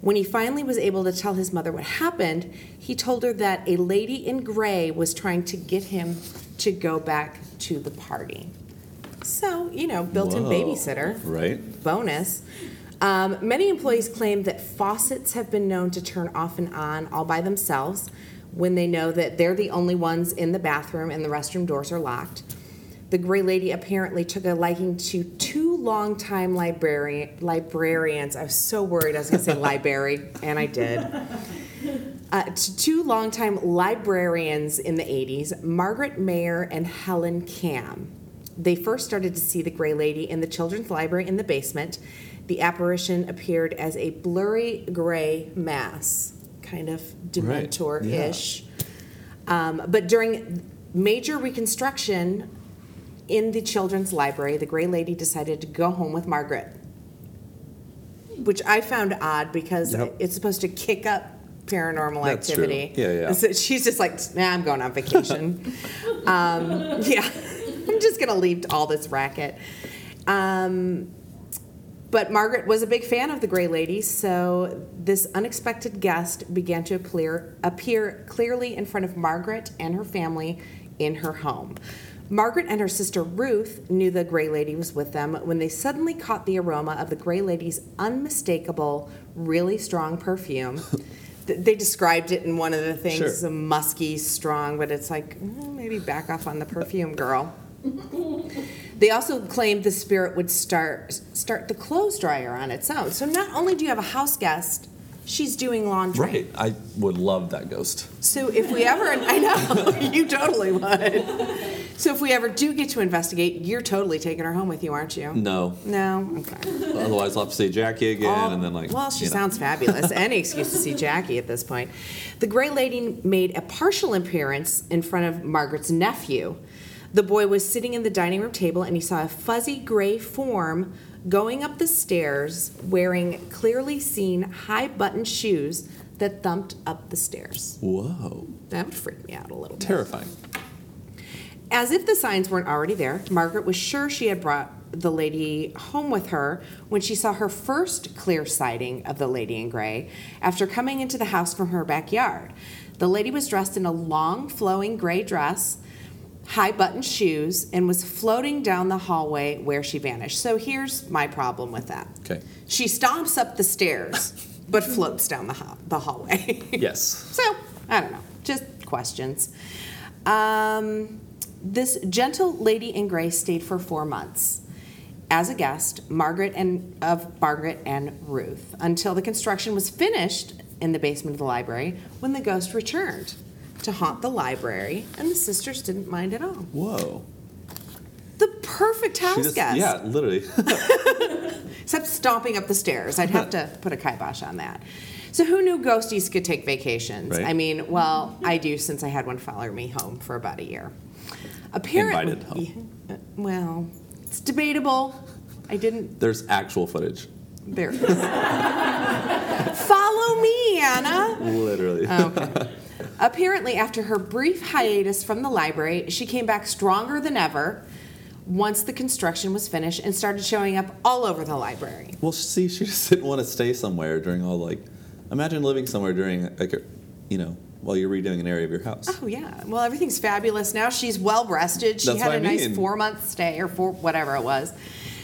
When he finally was able to tell his mother what happened, he told her that a lady in gray was trying to get him to go back to the party. So, you know, built in babysitter Right. bonus. Um, many employees claim that faucets have been known to turn off and on all by themselves when they know that they're the only ones in the bathroom and the restroom doors are locked. The gray lady apparently took a liking to two longtime librarian, librarians. I was so worried I was going to say library, and I did. Uh, to two longtime librarians in the 80s, Margaret Mayer and Helen Cam. They first started to see the gray lady in the children's library in the basement. The apparition appeared as a blurry gray mass, kind of Right, Dementor ish. Um, but during major reconstruction in the children's library, the gray lady decided to go home with Margaret, which I found odd because Yep. it's supposed to kick up paranormal That's true. activity. Yeah, yeah. So she's just like, nah, I'm going on vacation. um, yeah, I'm just going to leave all this racket. Um, but Margaret was a big fan of the Gray Lady, so this unexpected guest began to appear, appear clearly in front of Margaret and her family in her home. Margaret and her sister Ruth knew the Gray Lady was with them when they suddenly caught the aroma of the Gray Lady's unmistakable, really strong perfume. They described it in one of the things, Sure. a musky, strong, but it's like, mm, maybe back off on the perfume, girl. They also claimed the spirit would start start the clothes dryer on its own. So not only do you have a house guest, she's doing laundry. Right. I would love that ghost. So if we ever, I know you totally would. So if we ever do get to investigate, you're totally taking her home with you, aren't you? No. No. Okay. Otherwise, I'll have to say Jackie again, and then like. well, she you know. sounds fabulous. Any excuse to see Jackie at this point. The Gray Lady made a partial appearance in front of Margaret's nephew. The boy was sitting in the dining room table and he saw a fuzzy gray form going up the stairs wearing clearly seen high button shoes that thumped up the stairs. Whoa. That would freak me out a little bit. Terrifying. As if the signs weren't already there, Margaret was sure she had brought the lady home with her when she saw her first clear sighting of the lady in gray after coming into the house from her backyard. The lady was dressed in a long, flowing gray dress, high button shoes, and was floating down the hallway where she vanished. So here's my problem with that. Okay. She stomps up the stairs, but floats down the, the hallway. Yes. So, I don't know, just questions. Um, this gentle lady in gray stayed for four months as a guest, Margaret and of Margaret and Ruth, until the construction was finished in the basement of the library when the ghost returned to haunt the library, and the sisters didn't mind at all. Whoa. The perfect house just- guest. Yeah, literally. Except stomping up the stairs. I'd have to put a kibosh on that. So who knew ghosties could take vacations? Right. I mean, well, I do since I had one follow me home for about a year. Apparently, Invited home. Yeah, uh, well, it's debatable. I didn't. There's actual footage. There. Follow me, Anna. Literally. Okay. Apparently, after her brief hiatus from the library, she came back stronger than ever once the construction was finished and started showing up all over the library. Well, see, she just didn't want to stay somewhere during all like. Imagine living somewhere during like, you know, while you're redoing an area of your house. Oh yeah. Well, everything's fabulous now. She's well rested. She That's had a I nice mean. four month stay or four whatever it was.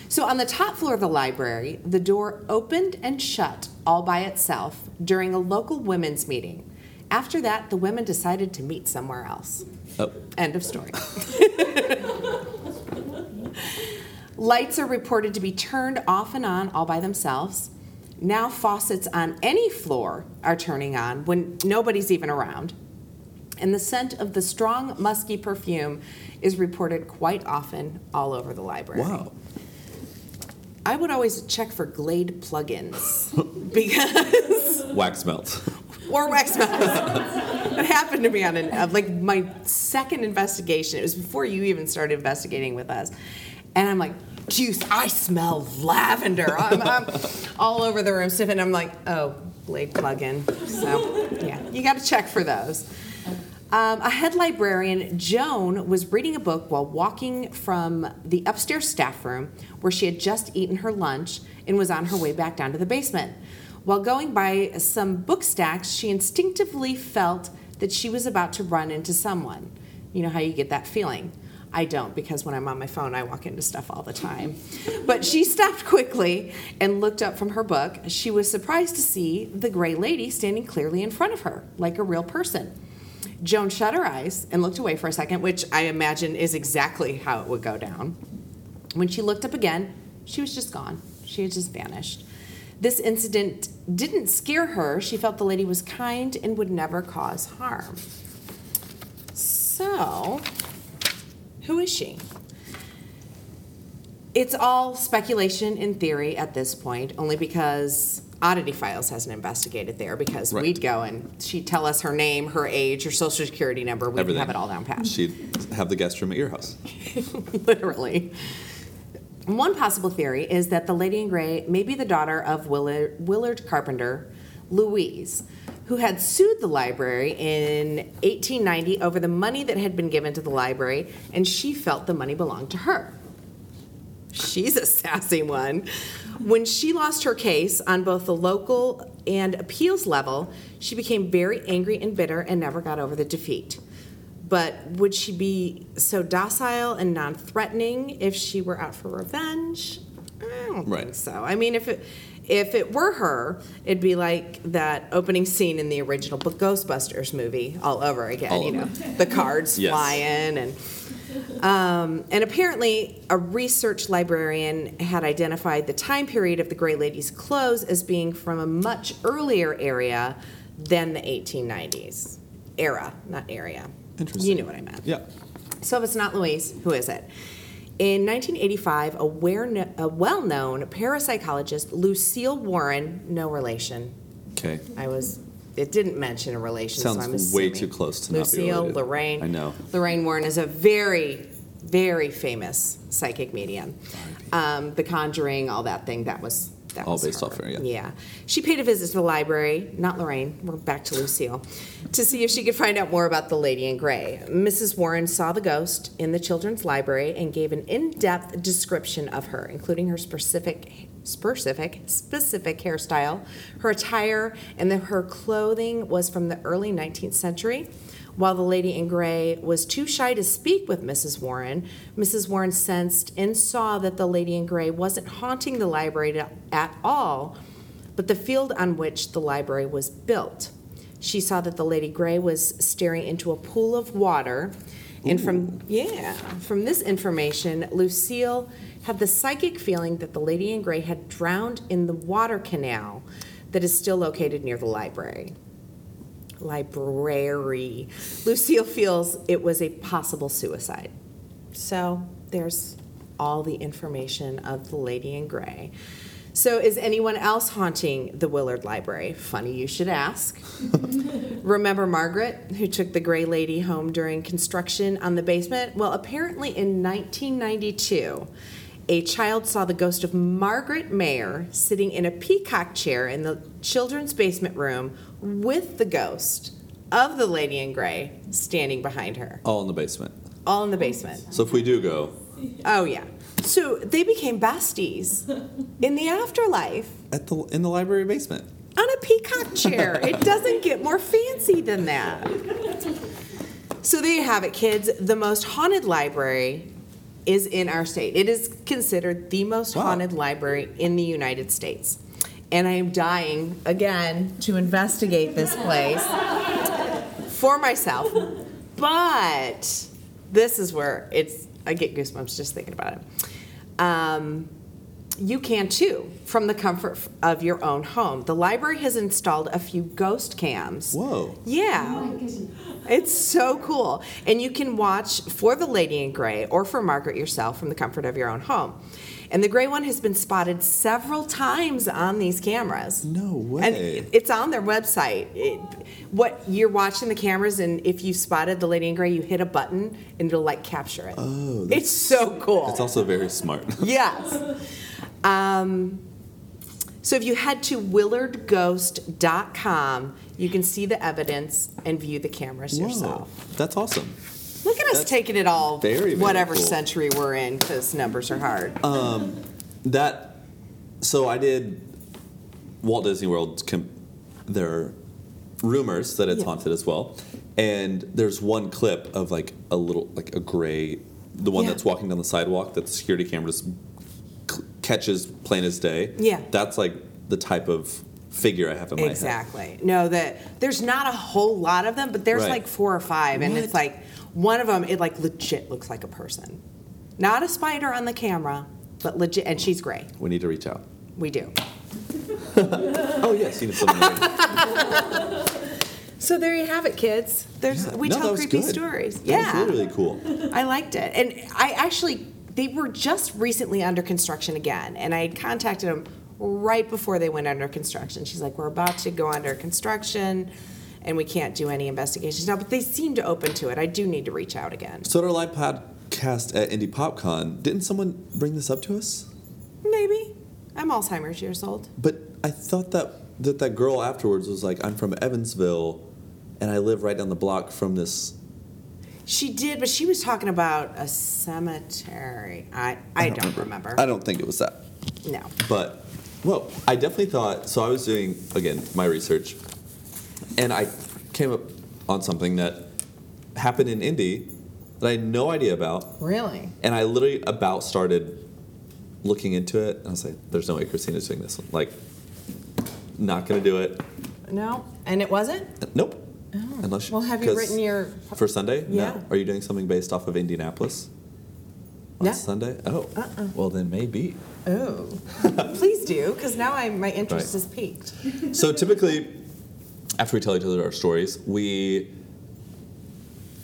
So on the top floor of the library, the door opened and shut all by itself during a local women's meeting. After that, the women decided to meet somewhere else. Oh, End of story. Lights are reported to be turned off and on all by themselves. Now, faucets on any floor are turning on when nobody's even around. And the scent of the strong, musky perfume is reported quite often all over the library. wow. I would always check for Glade plugins because Wax melt. Or wax masks. it happened to me on an, uh, like my second investigation. It was before you even started investigating with us, and I'm like, "Juice, I smell lavender." I'm, I'm all over the room sniffing. I'm like, "Oh, Glade plug-in." So yeah, you got to check for those. Um, a head librarian, Joan, was reading a book while walking from the upstairs staff room where she had just eaten her lunch and was on her way back down to the basement. While going by some book stacks, she instinctively felt that she was about to run into someone. You know how you get that feeling? I don't because when I'm on my phone, I walk into stuff all the time. But she stopped quickly and looked up from her book. She was surprised to see the gray lady standing clearly in front of her, like a real person. Joan shut her eyes and looked away for a second, which I imagine is exactly how it would go down. When she looked up again, she was just gone. She had just vanished. This incident didn't scare her. She felt the lady was kind and would never cause harm. So, who is she? It's all speculation and theory at this point, only because Oddity Files hasn't investigated there because Right. we'd go and she'd tell us her name, her age, her social security number. We'd Everything. have it all down pat. She'd have the guest room at your house. literally. One possible theory is that the lady in gray may be the daughter of Willard, Willard Carpenter, Louise, who had sued the library in 1890 over the money that had been given to the library, and she felt the money belonged to her. She's a sassy one. When she lost her case on both the local and appeals level, she became very angry and bitter and never got over the defeat. But would she be so docile and non threatening if she were out for revenge? I don't think Right. so. I mean, if it, if it were her, it'd be like that opening scene in the original Ghostbusters movie all over again. All you know, the cards Yes. flying and. Um, and apparently, a research librarian had identified the time period of the Gray Lady's clothes as being from a much earlier area than the 1890s. Era, not area. Interesting. You know what I meant. Yeah. So if it's not Louise, who is it? In 1985, a, well-known parapsychologist, Lucille Warren, no relation. Okay. I was. It didn't mention a relation, Sounds so I'm assuming. way too close to not be Lucille. Lorraine. I know. Lorraine Warren is a very, very famous psychic medium. Um, the Conjuring, all that thing. That was that All was based her. off her, yeah. Yeah. She paid a visit to the library, not Lorraine, we're back to Lucille, to see if she could find out more about the lady in gray. Mrs. Warren saw the ghost in the children's library and gave an in-depth description of her, including her specific specific specific hairstyle, her attire, and that her clothing was from the early 19th century. While the lady in gray was too shy to speak with Mrs. Warren, Mrs. Warren sensed and saw that the lady in gray wasn't haunting the library at all, but the field on which the library was built. She saw that the lady gray was staring into a pool of water. And from yeah, from this information, Lucille had the psychic feeling that the lady in gray had drowned in the water canal that is still located near the library library. Lucille feels it was a possible suicide. So there's all the information of the Lady in Gray. So, is anyone else haunting the Willard Library? Funny you should ask. Remember Margaret, who took the Gray Lady home during construction on the basement? Well, apparently in 1992, a child saw the ghost of Margaret Mayer sitting in a peacock chair in the children's basement room with the ghost of the Lady in Gray standing behind her, All in the basement. all in the basement. So if we do go, Oh, yeah. So they became besties in the afterlife at the in the library basement. on a peacock chair. It doesn't get more fancy than that. So there you have it, kids. The most haunted library is in our state. It is considered the most Wow. haunted library in the United States. And I am dying again to investigate this place for myself. But this is where it's I get goosebumps just thinking about it. Um, you can too, from the comfort of your own home. The library has installed a few ghost cams. Whoa. Yeah. Oh it's so cool. And you can watch for the Lady in Gray or for Margaret yourself from the comfort of your own home. And the gray one has been spotted several times on these cameras. No way. And it's on their website. It, what you're watching the cameras, and if you spotted the Lady in Gray, you hit a button and it'll like capture it. Oh, it's so cool. It's also very smart. Yes. Um, so if you head to willardghost.com, you can see the evidence and view the cameras Whoa, yourself. that's awesome. Look at us That's taking it all, very, very whatever cool. century we're in, because numbers are hard. That so I did Walt Disney World's. Com- there are rumors that it's Yeah. haunted as well, and there's one clip of like a little like a gray, the one Yeah. that's walking down the sidewalk that the security camera just c- catches plain as day. Yeah. that's like the type of figure I have in my head. Exactly. No, that there's not a whole lot of them, but there's Right. like four or five, and it's like one of them. It like legit looks like a person, not a spider on the camera, but legit. And she's gray. We need to reach out. We do. Oh yes, you know something. So there you have it, kids. There's we no, tell creepy good. stories. That yeah, was really, really cool. I liked it. And I actually, they were just recently under construction again. And I had contacted them right before they went under construction. She's like, we're about to go under construction and we can't do any investigations now. But they seem to open to it. I do need to reach out again. So at our live podcast at Indy PopCon, didn't someone bring this up to us? Maybe. I'm Alzheimer's years old. But I thought that that, that girl afterwards was like, I'm from Evansville, and I live right down the block from this. She did, but she was talking about a cemetery. I, I, don't, remember. I don't think it was that. no. But, well, I definitely thought. So I was doing again my research, and I came up on something that happened in Indy that I had no idea about, Really? and I literally about started looking into it, and I was like, "There's no way Christina's doing this. Like, not gonna do it. No? And it wasn't? Nope. Oh. Unless Well, have you written your. For Sunday? Yeah. No. Are you doing something based off of Indianapolis? On No. Sunday? Oh. Uh-uh. Well, then maybe. Oh, please do, because now I, my interest Right. is piqued. So typically, after we tell each other our stories, we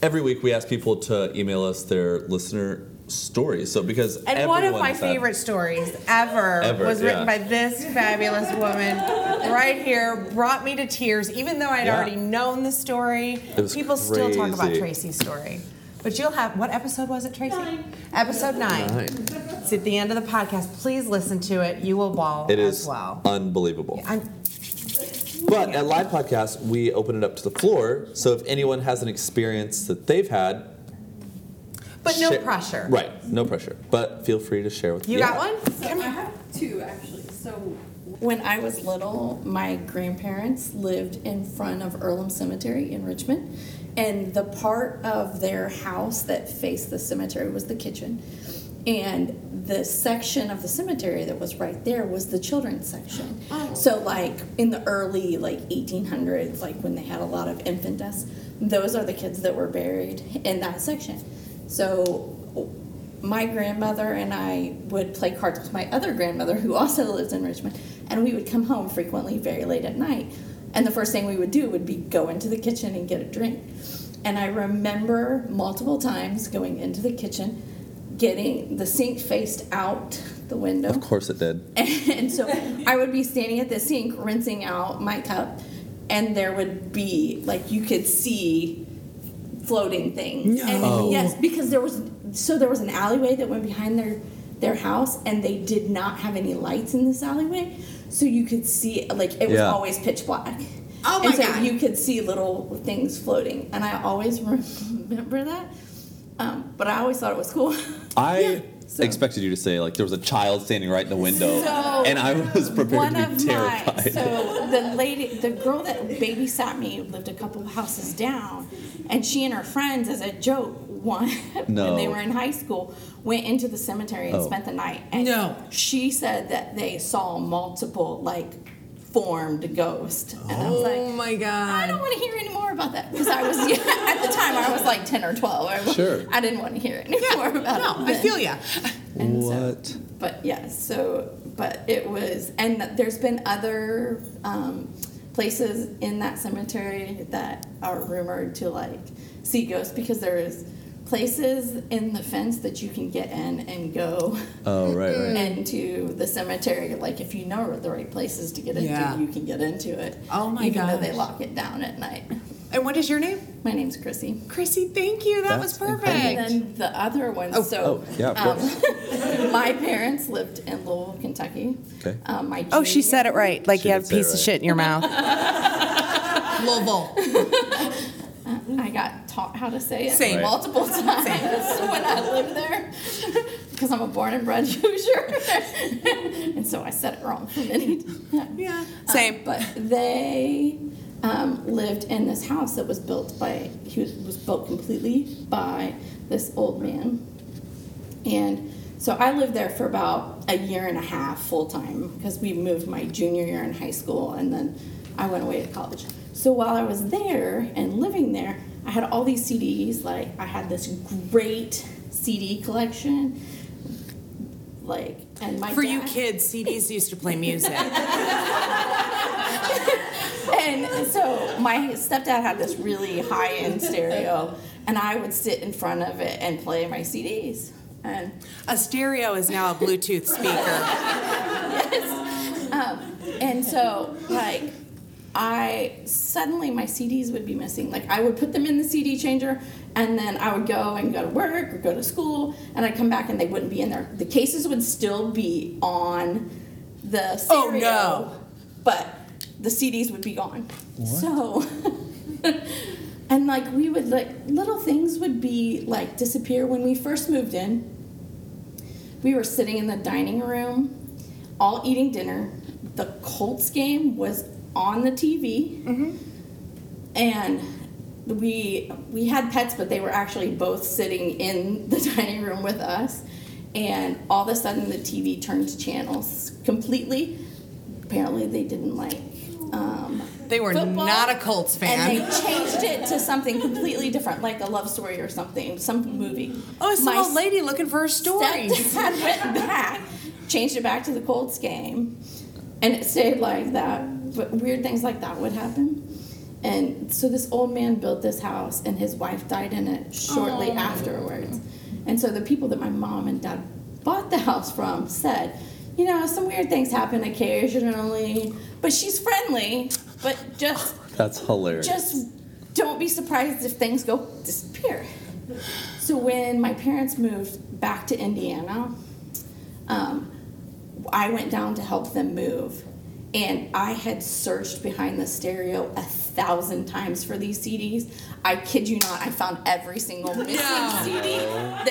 every week we ask people to email us their listener stories. So because And one of my has had- favorite stories ever, Ever, was written yeah. by this fabulous woman right here, brought me to tears, even though I'd Yeah. already known the story. It was People still talk about. Tracy's story. But you'll have, what episode was it, Tracy? Nine. Episode nine. Nine. It's at the end of the podcast. Please listen to it. You will ball It as is well. unbelievable. I'm, But at live podcast, we open it up to the floor. So if anyone has an experience that they've had, but no share- pressure. Right, no pressure. But feel free to share with You yeah. got one? So I have two actually. So When I was little, my grandparents lived in front of Earlham Cemetery in Richmond, and the part of their house that faced the cemetery was the kitchen. And the section of the cemetery that was right there was the children's section. Oh. So, like in the early like 1800s, like when they had a lot of infant deaths, those are the kids that were buried in that section. So my grandmother and I would play cards with my other grandmother, who also lives in Richmond, and we would come home frequently very late at night. And the first thing we would do would be go into the kitchen and get a drink. And I remember multiple times going into the kitchen, getting the sink faced out the window. Of course it did. And so I would be standing at the sink rinsing out my cup, and there would be like you could see floating things. And yes, because there was so there was an alleyway that went behind their their house, and they did not have any lights in this alleyway, so you could see like it was Yeah. always pitch black. Oh my and so God. you could see little things floating, and I always remember that. Um, but I always thought it was cool. I So- expected you to say like there was a child standing right in the window, So, and I was prepared one to be of terrified. My, so the lady, the girl that babysat me lived a couple houses down, and she and her friends, as a joke, one No. when they were in high school, went into the cemetery and Oh. spent the night. And No. she said that they saw multiple like formed ghost. and I was Oh like. my god! I don't want to hear any more about that because I was at the time I was like ten or twelve. I, Sure. I didn't want to hear any more about No, it. I feel ya. And so- what? but yeah, so but it was, and there's been other um, places in that cemetery that are rumored to like see ghosts because there's places in the fence that you can get in and go Oh right, right. into the cemetery. Like if you know the right places to get into, Yeah. you can get into it. Oh my god! even though they lock it down at night. And what is your name? My name's Chrissy. Chrissy, thank you. That That's was perfect. And then the other one, Oh, so oh, yeah, um, my parents lived in Louisville, Kentucky. Okay. Um, my Oh, she said it right. Like She you did have a say it piece of shit in your mouth. Louisville. I got taught how to say it Same. Multiple times when I lived there because I'm a born and bred Hoosier, and so I said it wrong for many times. Yeah. Um, Same. but they um, lived in this house that was built by he was, was built completely by this old man, and so I lived there for about a year and a half full time because we moved my junior year in high school, and then I went away to college. So while I was there and living there, I had all these CDs. Like I had this great CD collection. Like and my For you kids, CDs used to play music. And so my stepdad had this really high end stereo, and I would sit in front of it and play my CDs. And A stereo is now a Bluetooth speaker. um, and so like I suddenly my CDs would be missing. Like I would put them in the CD changer, and then I would go and go to work or go to school, and I'd come back and they wouldn't be in there. The cases would still be on the stereo, Oh, no. but the CDs would be gone. So. And like we would like little things would be like disappear when we first moved in. We were sitting in the dining room, all eating dinner. The Colts game was on the TV, and we we had pets, but they were actually both sitting in the dining room with us. And all of a sudden, the TV turned to channels completely. Apparently, they didn't like. Um, They were football, not a Colts fan. And they changed it to something completely different, like a love story or something, some movie. oh, it's some old lady looking for her stories. Stepdad went back, changed it back to the Colts game, and it stayed like that. But weird things like that would happen. And so this old man built this house, and his wife died in it shortly afterwards. And so the people that my mom and dad bought the house from said, you know, some weird things happen occasionally, but she's friendly, but just That's hilarious. just don't be surprised if things go disappear. So when my parents moved back to Indiana, um, I went down to help them move, and I had searched behind the stereo a thousand times for these CDs. I kid you not, I found every single missing No. CD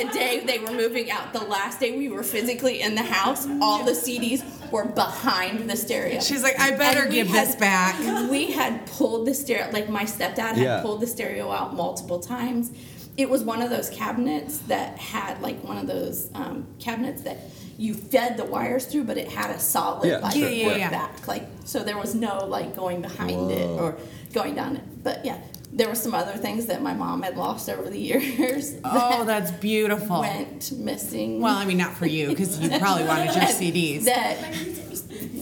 the day they were moving out. The last day we were physically in the house, all the CDs were behind the stereo. She's like, I better And give had- this back. We had pulled the stereo, like my stepdad had Yeah. pulled the stereo out multiple times. It was one of those cabinets that had like one of those um, cabinets that you fed the wires through, but it had a solid Yeah, like sure. Yeah, yeah, back, like so there was no like going behind it or going down it. But yeah, there were some other things that my mom had lost over the years. Oh, that's beautiful. went missing. Well, I mean, not for you, because you probably wanted your CDs. that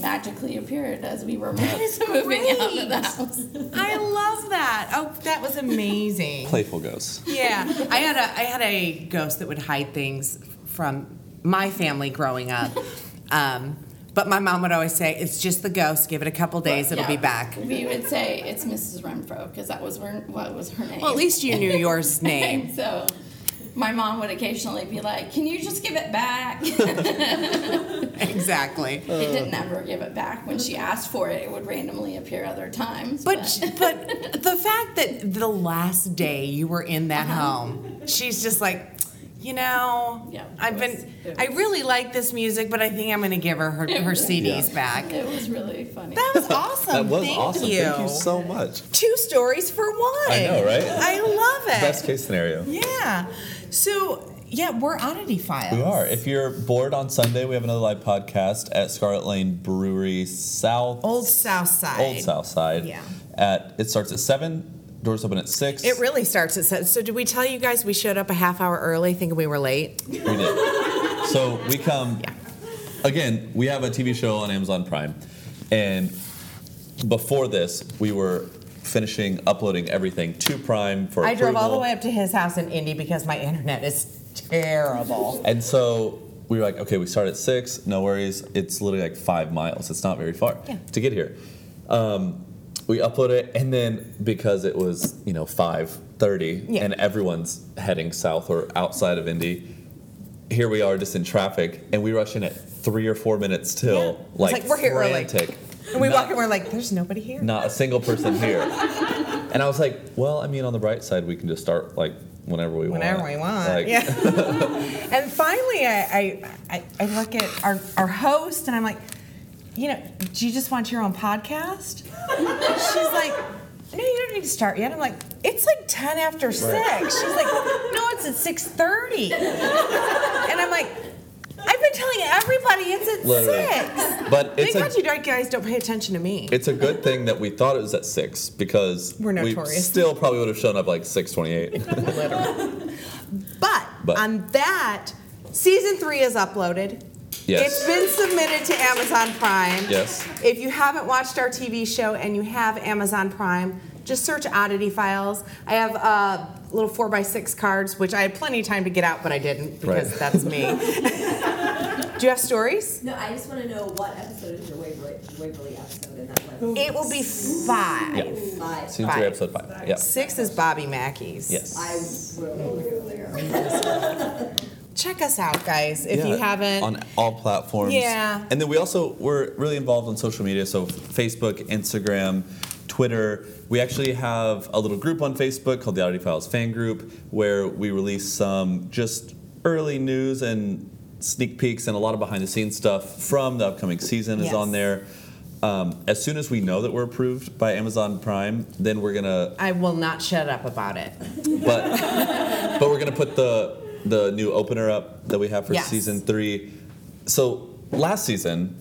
magically appeared as we were moving out of the house. I love that. Oh, that was amazing. Playful ghosts. Yeah, I had a I had a ghost that would hide things from my family growing up. Um, but my mom would always say, "It's just the ghost. Give it a couple days; it'll be back." We would say it's Mrs. Renfro because that was her, what was her name. Well, at least you knew yours name. so my mom would occasionally be like, "Can you just give it back?" exactly. it didn't ever give it back. When she asked for it, it would randomly appear other times. But but the fact that the last day you were in that home, she's just like, you know, Yeah, I've it been, was- it I really like this music, but I think I'm going to give her her, her CDs back. it was really funny. That was awesome. That was Thank awesome. You. Thank you so much. Two stories for one. I know, right? I love it. Best case scenario. Yeah. So yeah, we're oddity files. We are. If you're bored on Sunday, we have another live podcast at Scarlet Lane Brewery South. Old South Side. Old South Side. Yeah. At it starts at seven. Doors open at six. It really starts at seven. So did we tell you guys we showed up a half hour early thinking we were late? We did. So we come. Yeah. Again, we have a TV show on Amazon Prime, and before this, we were finishing uploading everything to Prime for I drove all the way up to his house in Indy because my internet is terrible. And so we were like, okay, we start at six, no worries. It's literally like five miles. It's not very far Yeah. to get here. Um, we upload it, and then because it was you know five thirty, Yeah. and everyone's heading south or outside of Indy, here we are just in traffic, and we rush in at three or four minutes till, Yeah. Like, like, we're here early. frantic. And we Not- walk in, we're like, there's nobody here. not a single person here. and I was like, well, I mean, on the bright side, we can just start like whenever we Whenever want. Whenever we want. Like, yeah. and finally, I, I, I, I look at our, our host and I'm like, you know, do you just want your own podcast? She's like, no, you don't need to start yet. I'm like, it's like 10 after 6. She's like, no, it's at 6.30. And I'm like, I've been telling everybody it's at Literally. 6. But Thank it's God you guys don't pay attention to me. it's a good thing that we thought it was at six because We're we notorious. still probably would have shown up like six twenty-eight. But, But- on that, season three is uploaded. Yes. It's been submitted to Amazon Prime. Yes. If you haven't watched our TV show and you have Amazon Prime, just search Oddity Files. I have uh, little four by six cards, which I had plenty of time to get out, but I didn't because Right. that's me. Do you have stories? No, I just want to know what episode is your Waverly, Waverly episode in that one. It will be five. Yeah. Five. Season Five. three, episode five. Yeah. Six is Bobby Mackey's. Yes. I will go there. Check us out, guys, if you haven't. on all platforms. Yeah. And then we also we're really involved on social media, so Facebook, Instagram, Twitter. We actually have a little group on Facebook called the Oddity Files Fan Group, where we release some just early news and sneak peeks and a lot of behind the scenes stuff from the upcoming season is Yes. on there. Um, as soon as we know that we're approved by Amazon Prime, then we're gonna I will not shut up about it. but but we're gonna put the the new opener up that we have for Yes. season three. So last season,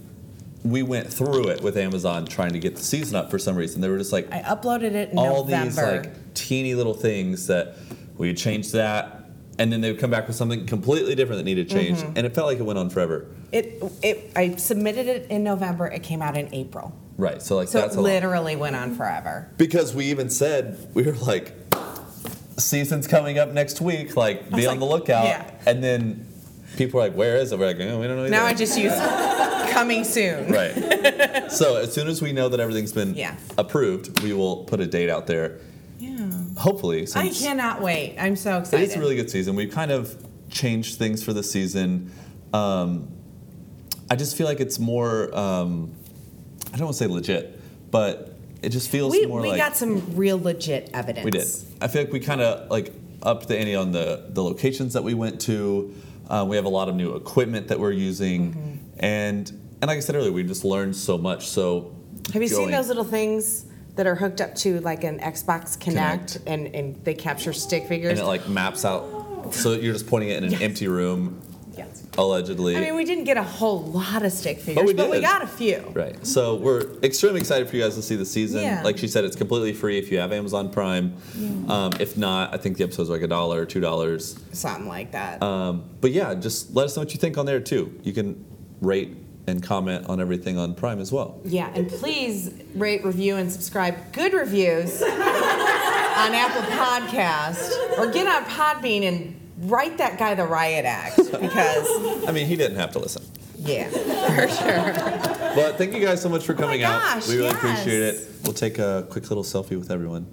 we went through it with Amazon trying to get the season up for some reason. They were just like I uploaded it in all November. these like teeny little things that we would change that, and then they would come back with something completely different that needed changed, Mm-hmm. and it felt like it went on forever. It, it, I submitted it in November. It came out in April. Right. So like So that's it literally went on forever. Because we even said we were like, season's coming up next week. Like, be on the lookout. yeah. And then people are like, "Where is it?" We're like, oh, "We don't know." Either. Now I just use coming soon. right. so as soon as we know that everything's been Yeah. approved, we will put a date out there. Yeah. Hopefully, I cannot wait. I'm so excited. It's a really good season. We've kind of changed things for the season. Um, I just feel like it's more. Um, I don't want to say legit, but it just feels we more we like we got some real legit evidence. We did. I feel like we kind of like upped the ante on the the locations that we went to. Uh, we have a lot of new equipment that we're using, Mm-hmm. and and like I said earlier, we just learned so much. So Have you seen those little things that are hooked up to like an Xbox Kinect, Kinect. and and they capture stick figures? And it like maps out, so you're just pointing it in an Yes. empty room, yes. allegedly. I mean, we didn't get a whole lot of stick figures, we but we got a few. Right. So we're extremely excited for you guys to see the season. Yeah. Like she said, it's completely free if you have Amazon Prime. Um, if not, I think the episodes are like a dollar or two dollars. Something like that. Um, but yeah, just let us know what you think on there too. You can rate and comment on everything on Prime as well. Yeah, and please rate, review, and subscribe. Good reviews on Apple Podcast, or get on Podbean and write that guy the riot act because, I mean, he didn't have to listen. yeah, for sure. But thank you guys so much for oh coming out. Oh gosh, we really appreciate it. We'll take a quick little selfie with everyone.